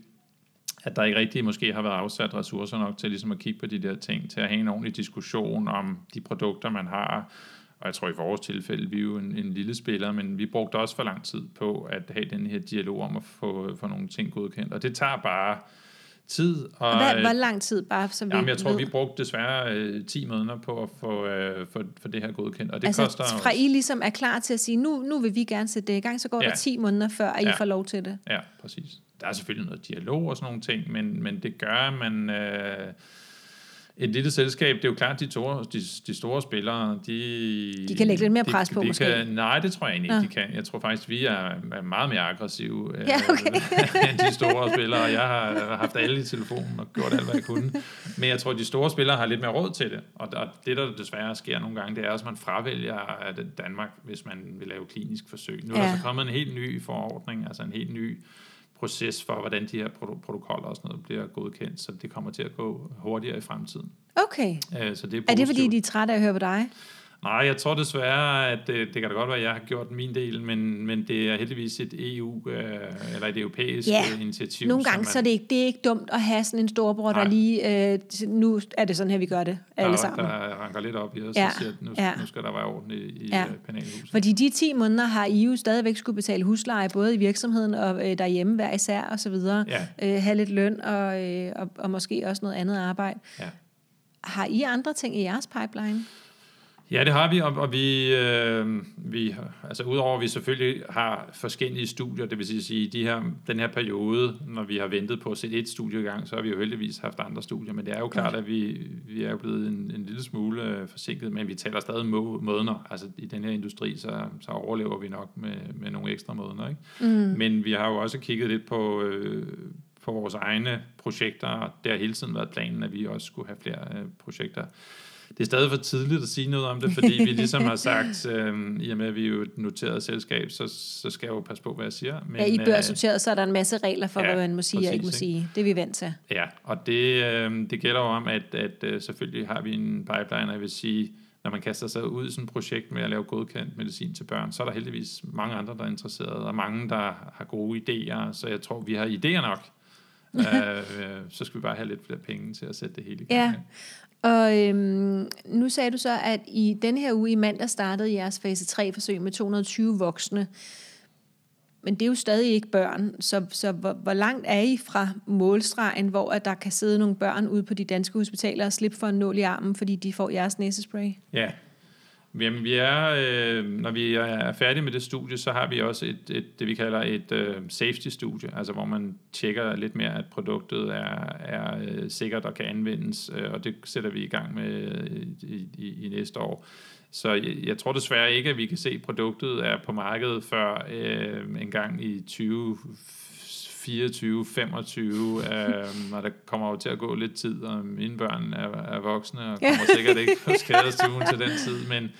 at der ikke rigtig måske har været afsat ressourcer nok til ligesom at kigge på de der ting, til at have en ordentlig diskussion om de produkter, man har. Og jeg tror i vores tilfælde, vi er jo en, en lille spiller, men vi brugte også for lang tid på at have den her dialog om at få, få nogle ting godkendt. Og det tager bare tid. Og, Hvad, hvor lang tid bare, så vi jamen, jeg tror, ved. vi brugte desværre øh, 10 måneder på at få, øh, for, for det her godkendt. Og det altså, koster fra også, I ligesom er klar til at sige, nu, nu vil vi gerne sætte det i gang, så går ja. der 10 måneder før, at I ja. får lov til det. Ja, præcis. Der er selvfølgelig noget dialog og sådan nogle ting, men, men det gør, at man... Øh, et lille selskab, det er jo klart, de, to, de, de store spillere, de... De kan lægge lidt mere pres de, på, de måske? Kan, nej, det tror jeg egentlig ikke, ja. de kan. Jeg tror faktisk, vi er, er meget mere aggressive ja, okay. øh, end de store spillere. Jeg har haft alle i telefonen og gjort alt, hvad jeg kunne. Men jeg tror, de store spillere har lidt mere råd til det. Og der, det, der desværre sker nogle gange, det er også, at man fravælger at Danmark, hvis man vil lave klinisk forsøg. Nu er ja. der så kommet en helt ny forordning, altså en helt ny proces for, hvordan de her protokoller og sådan noget bliver godkendt, så det kommer til at gå hurtigere i fremtiden. Okay. Øh, så det er, er det fordi, de er trætte af at høre på dig? Nej, jeg tror desværre, at det, det kan da godt være, at jeg har gjort min del, men, men det er heldigvis et EU, øh, eller et europæisk ja. Øh, initiativ. nogle gange man, så er det, ikke, det er ikke dumt at have sådan en storbror, der lige, øh, nu er det sådan her, vi gør det alle der, sammen. Der ranker lidt op i os ja. og siger, at nu, ja. nu skal der være orden i, i ja. Øh, penalhuset. Fordi de 10 måneder har I jo stadigvæk skulle betale husleje, både i virksomheden og øh, derhjemme hver især og så videre. Ja. Øh, have lidt løn og, øh, og, og måske også noget andet arbejde. Ja. Har I andre ting i jeres pipeline? Ja, det har vi, og, og vi, øh, vi, altså udover at vi selvfølgelig har forskellige studier, det vil sige, de her, den her periode, når vi har ventet på at sætte et studie i gang, så har vi jo heldigvis haft andre studier, men det er jo klart, at vi, vi er jo blevet en, en lille smule øh, forsinket, men vi taler stadig må, måneder, altså i den her industri, så, så overlever vi nok med, med nogle ekstra måneder, ikke? Mm. Men vi har jo også kigget lidt på, øh, på vores egne projekter, det har hele tiden været planen, at vi også skulle have flere øh, projekter det er stadig for tidligt at sige noget om det, fordi vi ligesom har sagt, øh, i og med at vi er jo et noteret selskab, så, så skal jeg jo passe på, hvad jeg siger. Men, ja, I børsnoteret, øh, så er der en masse regler for, ja, hvad man må sige præcis, og ikke må sige. Det er vi vant til. Ja, og det, øh, det gælder jo om, at, at øh, selvfølgelig har vi en pipeline, og jeg vil sige, når man kaster sig ud i sådan et projekt med at lave godkendt medicin til børn, så er der heldigvis mange andre, der er interesserede, og mange, der har gode idéer, så jeg tror, vi har idéer nok. øh, så skal vi bare have lidt flere penge til at sætte det hele i gang. Ja, og øhm, nu sagde du så, at i den her uge i mandag startede jeres fase 3-forsøg med 220 voksne. Men det er jo stadig ikke børn, så, så hvor, hvor langt er I fra målstregen, hvor at der kan sidde nogle børn ude på de danske hospitaler og slippe for en nål i armen, fordi de får jeres næsespray? Ja, Jamen, vi er, øh, når vi er færdige med det studie, så har vi også et, et det, vi kalder et øh, safety-studie, altså hvor man tjekker lidt mere, at produktet er, er øh, sikkert og kan anvendes, øh, og det sætter vi i gang med øh, i, i, i næste år. Så jeg, jeg tror desværre ikke, at vi kan se, at produktet er på markedet før øh, en gang i 20 24, 25, øh, og der kommer jo til at gå lidt tid, og mine børn er, er voksne, og kommer sikkert ikke på skadestuen til den tid, men,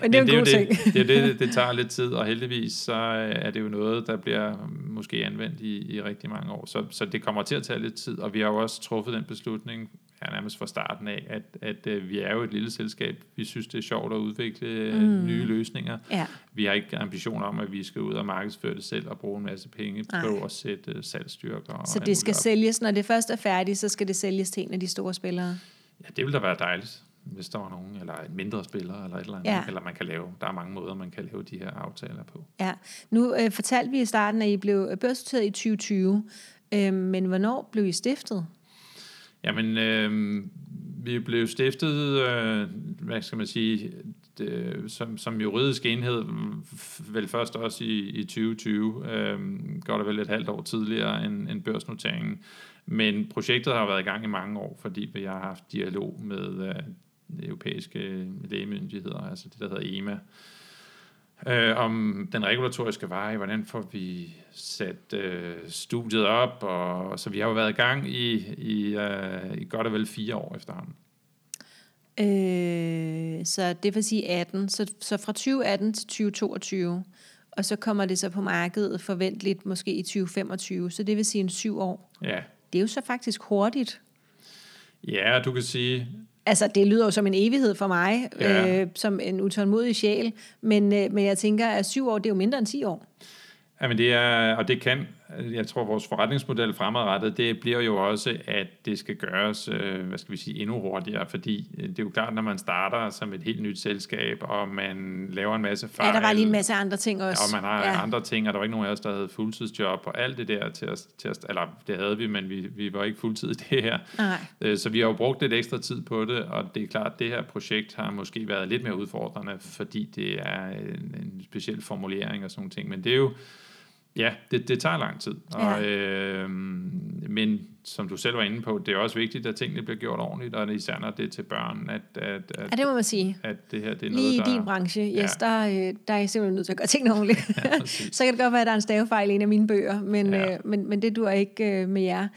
men det er, men det, er jo det, det, er det, det tager lidt tid, og heldigvis så er det jo noget, der bliver måske anvendt i, i rigtig mange år. Så, så det kommer til at tage lidt tid, og vi har jo også truffet den beslutning ja, nærmest fra starten af, at, at, at vi er jo et lille selskab. Vi synes, det er sjovt at udvikle mm. nye løsninger. Ja. Vi har ikke ambitioner om, at vi skal ud og markedsføre det selv og bruge en masse penge Ej. på at sætte salgstyrker. Så det skal sælges, når det først er færdigt, så skal det sælges til en af de store spillere? Ja, det vil da være dejligt hvis der var nogen, eller en mindre spiller, eller et eller andet, ja. eller man kan lave, der er mange måder, man kan lave de her aftaler på. Ja, nu øh, fortalte vi i starten, at I blev børsnoteret i 2020, øh, men hvornår blev I stiftet? Jamen, øh, vi blev stiftet, øh, hvad skal man sige, det, som, som juridisk enhed, vel først også i, i 2020, øh, godt og vel et halvt år tidligere end, end børsnoteringen. Men projektet har været i gang i mange år, fordi vi har haft dialog med øh, europæiske lægemyndigheder, altså det, der hedder EMA, øh, om den regulatoriske vej, hvordan får vi sat øh, studiet op, og så vi har jo været i gang i, i, øh, i godt og vel fire år efterhånden. Øh, så det vil sige 18, så, så fra 2018 til 2022, og så kommer det så på markedet forventeligt måske i 2025, så det vil sige en syv år. Ja. Det er jo så faktisk hurtigt. Ja, du kan sige, Altså, det lyder jo som en evighed for mig, ja. øh, som en utålmodig sjæl, men, øh, men jeg tænker, at syv år, det er jo mindre end 10 år. Jamen det er, og det kan, jeg tror vores forretningsmodel fremadrettet, det bliver jo også, at det skal gøres, øh, hvad skal vi sige, endnu hurtigere, fordi det er jo klart, når man starter som et helt nyt selskab, og man laver en masse fejl. Ja, der var lige en masse andre ting også. Og man har ja. andre ting, og der var ikke nogen af os, der havde fuldtidsjob, og alt det der til at, til at eller det havde vi, men vi, vi var ikke fuldtid i det her. Nej. Øh, så vi har jo brugt lidt ekstra tid på det, og det er klart, at det her projekt har måske været lidt mere udfordrende, fordi det er en, en speciel formulering og sådan nogle ting, men det er jo, Ja, det, det tager lang tid. Og, ja. øh, men som du selv var inde på, det er også vigtigt, at tingene bliver gjort ordentligt, og især når det er til børn, at, at, at, ja, det må man sige. at det her det er Lige noget, der... i din branche, yes, ja. der, øh, der er jeg simpelthen nødt til at gøre tingene ordentligt. Ja, så kan det godt være, at der er en stavefejl i en af mine bøger, men, ja. øh, men, men det duer ikke øh, med jer.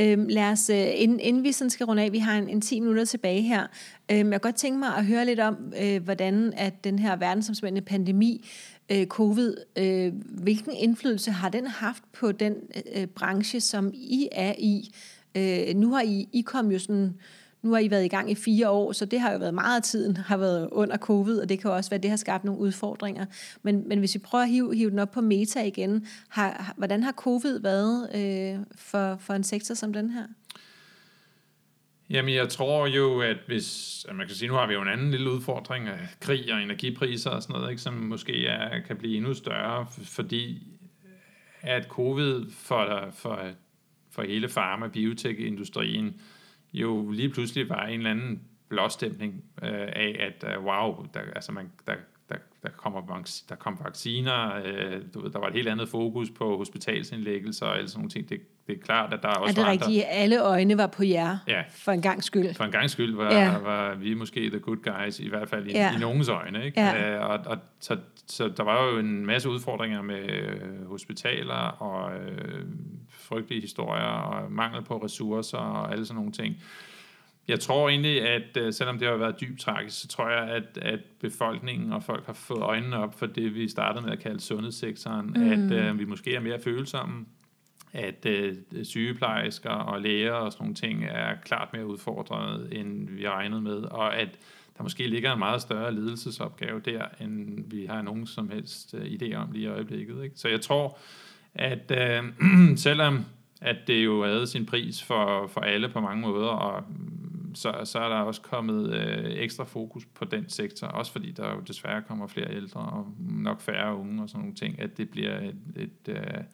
Øh, lad os, øh, inden, inden vi sådan skal runde af, vi har en, en 10 minutter tilbage her, øh, jeg kan godt tænke mig at høre lidt om, øh, hvordan at den her verdensomspændende pandemi øh, covid, øh, hvilken indflydelse har den haft på den øh, branche, som I er i? Øh, nu har I, I kom jo sådan, nu har I været i gang i fire år, så det har jo været meget af tiden, har været under covid, og det kan også være, at det har skabt nogle udfordringer. Men, men hvis vi prøver at hive, hive den op på meta igen, har, hvordan har covid været øh, for, for en sektor som den her? Jamen, jeg tror jo, at hvis, at man kan sige, nu har vi jo en anden lille udfordring af krig og energipriser og sådan noget, ikke, som måske er, kan blive endnu større, fordi at covid for, for, for hele farma- og biotech-industrien jo lige pludselig var en eller anden blåstemning øh, af, at øh, wow, der, altså man, der, der, der, kommer, der kom vacciner, øh, du ved, der var et helt andet fokus på hospitalsindlæggelser og alle sådan nogle ting. Det, det er klart, at der er også Er det rigtigt? Andre, alle øjne var på jer ja, for en gang skyld? For en gang skyld var, ja. var vi måske the good guys, i hvert fald i, ja. i nogens øjne. Ikke? Ja. Øh, og, og, så, så der var jo en masse udfordringer med øh, hospitaler og øh, frygtelige historier og mangel på ressourcer og alle sådan nogle ting. Jeg tror egentlig, at øh, selvom det har været dybt tragisk, så tror jeg, at, at befolkningen og folk har fået øjnene op for det, vi startede med at kalde sundhedssektoren, mm. at øh, vi måske er mere følsomme, at øh, sygeplejersker og læger og sådan nogle ting er klart mere udfordret, end vi regnede med, og at der måske ligger en meget større ledelsesopgave der, end vi har nogen som helst øh, idé om lige i øjeblikket. Ikke? Så jeg tror, at øh, selvom at det jo havde sin pris for, for alle på mange måder, og så, så er der også kommet øh, ekstra fokus på den sektor, også fordi der jo desværre kommer flere ældre og nok færre unge og sådan nogle ting, at det bliver et, et, øh,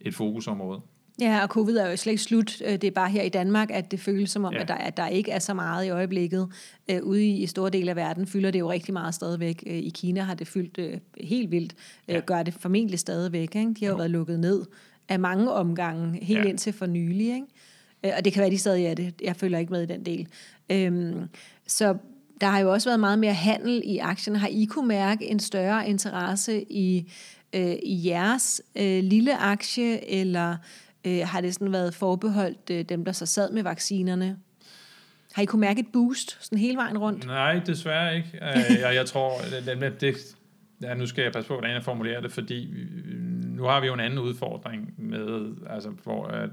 et fokusområde. Ja, og covid er jo slet ikke slut. Øh, det er bare her i Danmark, at det føles som om, ja. at, der, at der ikke er så meget i øjeblikket. Øh, ude i, i store dele af verden fylder det jo rigtig meget stadigvæk. Øh, I Kina har det fyldt øh, helt vildt. Øh, ja. Gør det formentlig stadigvæk. Ikke? De har jo, jo været lukket ned af mange omgange, helt ja. indtil for nylig. Ikke? Øh, og det kan være, de stadig er det. Jeg følger ikke med i den del. Øhm, så der har jo også været meget mere handel i aktierne. Har I kunne mærke en større interesse i, øh, i jeres øh, lille aktie, eller øh, har det sådan været forbeholdt øh, dem, der så sad med vaccinerne? Har I kunne mærke et boost sådan hele vejen rundt? Nej, desværre ikke. Øh, jeg, jeg tror, det, det, ja, nu skal jeg passe på, hvordan jeg formulerer det, fordi nu har vi jo en anden udfordring med, altså, hvor at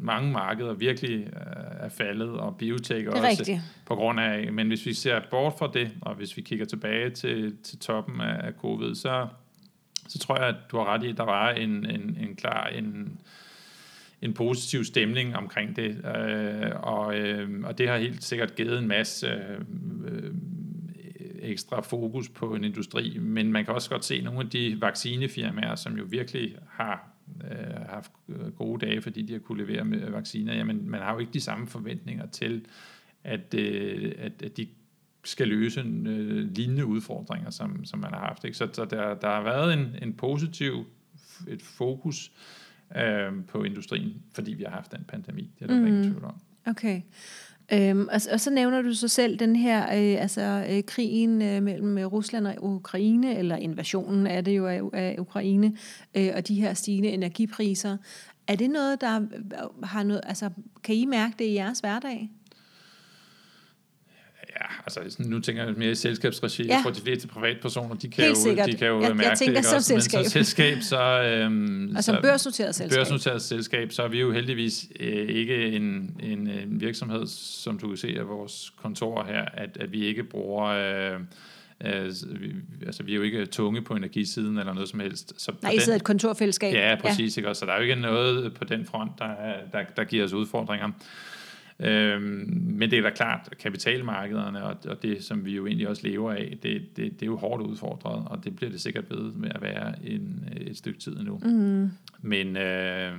mange markeder virkelig øh, er faldet, og biotech også rigtigt. på grund af, men hvis vi ser bort fra det, og hvis vi kigger tilbage til, til toppen af covid, så, så tror jeg, at du har ret i, at der var en, en, en klar en, en positiv stemning omkring det, øh, og, øh, og det har helt sikkert givet en masse øh, ekstra fokus på en industri, men man kan også godt se nogle af de vaccinefirmaer, som jo virkelig har øh, haft gode dage, fordi de har kunne levere med vacciner, jamen man har jo ikke de samme forventninger til, at, øh, at, at de skal løse en, øh, lignende udfordringer, som, som man har haft. Ikke? Så, så der, der har været en, en positiv et fokus øh, på industrien, fordi vi har haft den pandemi. Det er der mm. ingen tvivl om. Okay. Øhm, og, og så nævner du så selv den her, øh, altså øh, krigen øh, mellem øh, Rusland og Ukraine, eller invasionen er det jo af, af Ukraine, øh, og de her stigende energipriser. Er det noget, der øh, har noget, altså kan I mærke det i jeres hverdag? Ja, altså nu tænker jeg mere i selskabsregi. Ja. Jeg tror, de fleste privatpersoner, de kan Helt jo, sikkert. de kan jo Jeg- jeg mærke tænker det. ikke også? Men selskab. som selskab, så... Øhm, som så- børsnoteret selskab. børsnoteret selskab, så er vi jo heldigvis øh, ikke en, en, en virksomhed, som du kan se af vores kontor her, at, at vi ikke bruger... Øh, øh, vi, altså, vi er jo ikke tunge på energisiden eller noget som helst. Så Nej, I sidder et kontorfællesskab. Ja, præcis. Ikke? Så der er jo ikke noget på den front, der, er- der, der giver os udfordringer. Øhm, men det er da klart, kapitalmarkederne og, og det, som vi jo egentlig også lever af, det, det, det er jo hårdt udfordret, og det bliver det sikkert ved med at være en, et stykke tid endnu. Mm. Men, øh,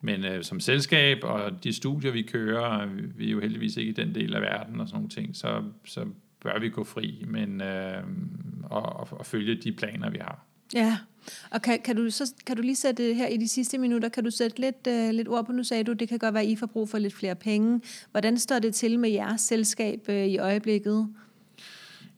men øh, som selskab og de studier, vi kører, vi er jo heldigvis ikke i den del af verden og sådan nogle ting, så, så bør vi gå fri men, øh, og, og, og følge de planer, vi har. Ja, og kan, kan, du så, kan du lige sætte her i de sidste minutter, kan du sætte lidt, uh, lidt ord på, nu sagde du, det kan godt være, at I får brug for lidt flere penge. Hvordan står det til med jeres selskab uh, i øjeblikket?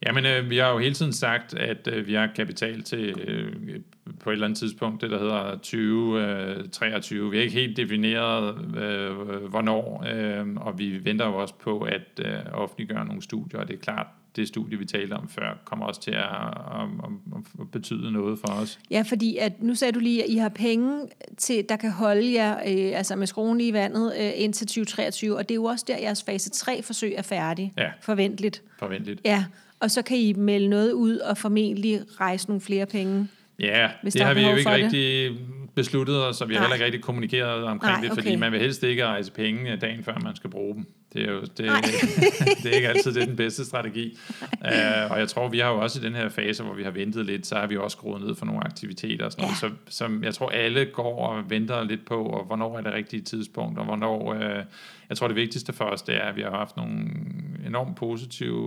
Jamen, øh, vi har jo hele tiden sagt, at øh, vi har kapital til øh, på et eller andet tidspunkt, det der hedder 2023. Øh, vi har ikke helt defineret, øh, hvornår, øh, og vi venter jo også på at øh, offentliggøre nogle studier, og det er klart, det studie, vi talte om før, kommer også til at, at, at, at betyde noget for os. Ja, fordi at, nu sagde du lige, at I har penge, til, der kan holde jer øh, altså med skruen i vandet øh, indtil 2023, og det er jo også der, jeres fase 3-forsøg er færdig, Ja. forventeligt. Forventeligt. Ja, og så kan I melde noget ud og formentlig rejse nogle flere penge. Ja, Hvis det har vi jo ikke for det. rigtig besluttet os, og vi har Nej. heller ikke rigtig kommunikeret omkring Nej, det, fordi okay. man vil helst ikke rejse penge dagen før man skal bruge dem. Det er jo det, det er ikke altid det er den bedste strategi. Uh, og jeg tror, vi har jo også i den her fase, hvor vi har ventet lidt, så har vi også skruet ned for nogle aktiviteter og sådan Ja. noget. Så, så jeg tror, alle går og venter lidt på, og hvornår er det rigtige tidspunkt, og hvornår... Uh, jeg tror, det vigtigste for os, det er, at vi har haft nogle enormt positive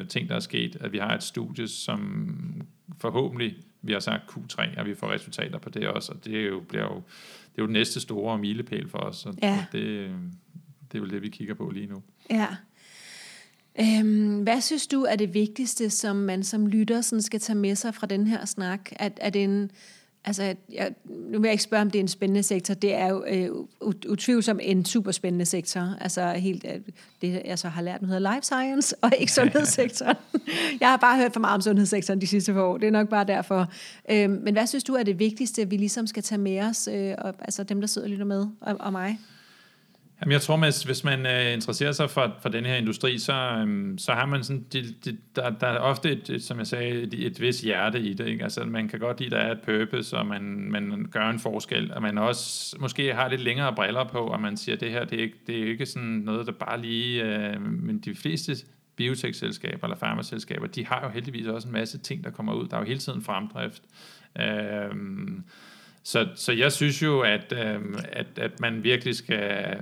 uh, ting, der er sket. At vi har et studie, som forhåbentlig, vi har sagt Q3, og vi får resultater på det også, og det er jo, bliver jo, det er jo den næste store milepæl for os, og Ja. det, det er jo det, vi kigger på lige nu. Ja. Øhm, hvad synes du er det vigtigste, som man som lytter sådan skal tage med sig fra den her snak? Er det en, altså, jeg, nu vil jeg ikke spørge, om det er en spændende sektor. Det er jo øh, ut- utvivlsomt en super spændende sektor. Altså helt, øh, det jeg så har lært, nu hedder life science, og ikke sundhedssektoren. jeg har bare hørt for meget om sundhedssektoren de sidste par år. Det er nok bare derfor. Øhm, men hvad synes du er det vigtigste, vi ligesom skal tage med os, øh, og, altså dem, der sidder og lytter med, og, og mig? Jamen, jeg tror, hvis, hvis man øh, interesserer sig for, for den her industri, så, øhm, så har man sådan, de, de, der, der er ofte, et, et, som jeg sagde, et, et vis hjerte i det. Ikke? Altså, man kan godt lide, at der er et purpose, og man, man gør en forskel, og man også måske har lidt længere briller på, og man siger, at det her, det er, ikke, det er ikke sådan noget, der bare lige... Øh, men de fleste biotech-selskaber eller farmaselskaber, de har jo heldigvis også en masse ting, der kommer ud. Der er jo hele tiden fremdrift. Øh, så, så jeg synes jo, at, øhm, at, at man virkelig skal,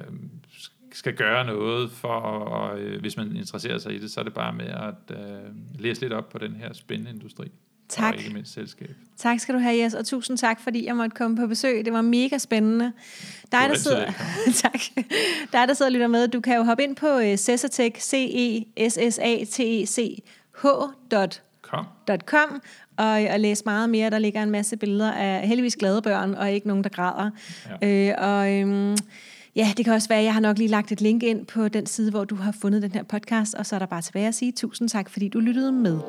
skal gøre noget for, og, øh, hvis man interesserer sig i det, så er det bare med at øh, læse lidt op på den her spændende industri. Tak. Og ikke mindst selskab. Tak skal du have, Jes, og tusind tak, fordi jeg måtte komme på besøg. Det var mega spændende. Dig, der sidder, tak. Dig, der sidder og lytter med, du kan jo hoppe ind på uh, Cesatec, c e s s a t e c h. .com og, og læse meget mere. Der ligger en masse billeder af heldigvis glade børn, og ikke nogen, der græder. Ja. Øh, og øhm, ja, det kan også være, at jeg har nok lige lagt et link ind på den side, hvor du har fundet den her podcast, og så er der bare tilbage at sige tusind tak, fordi du lyttede med.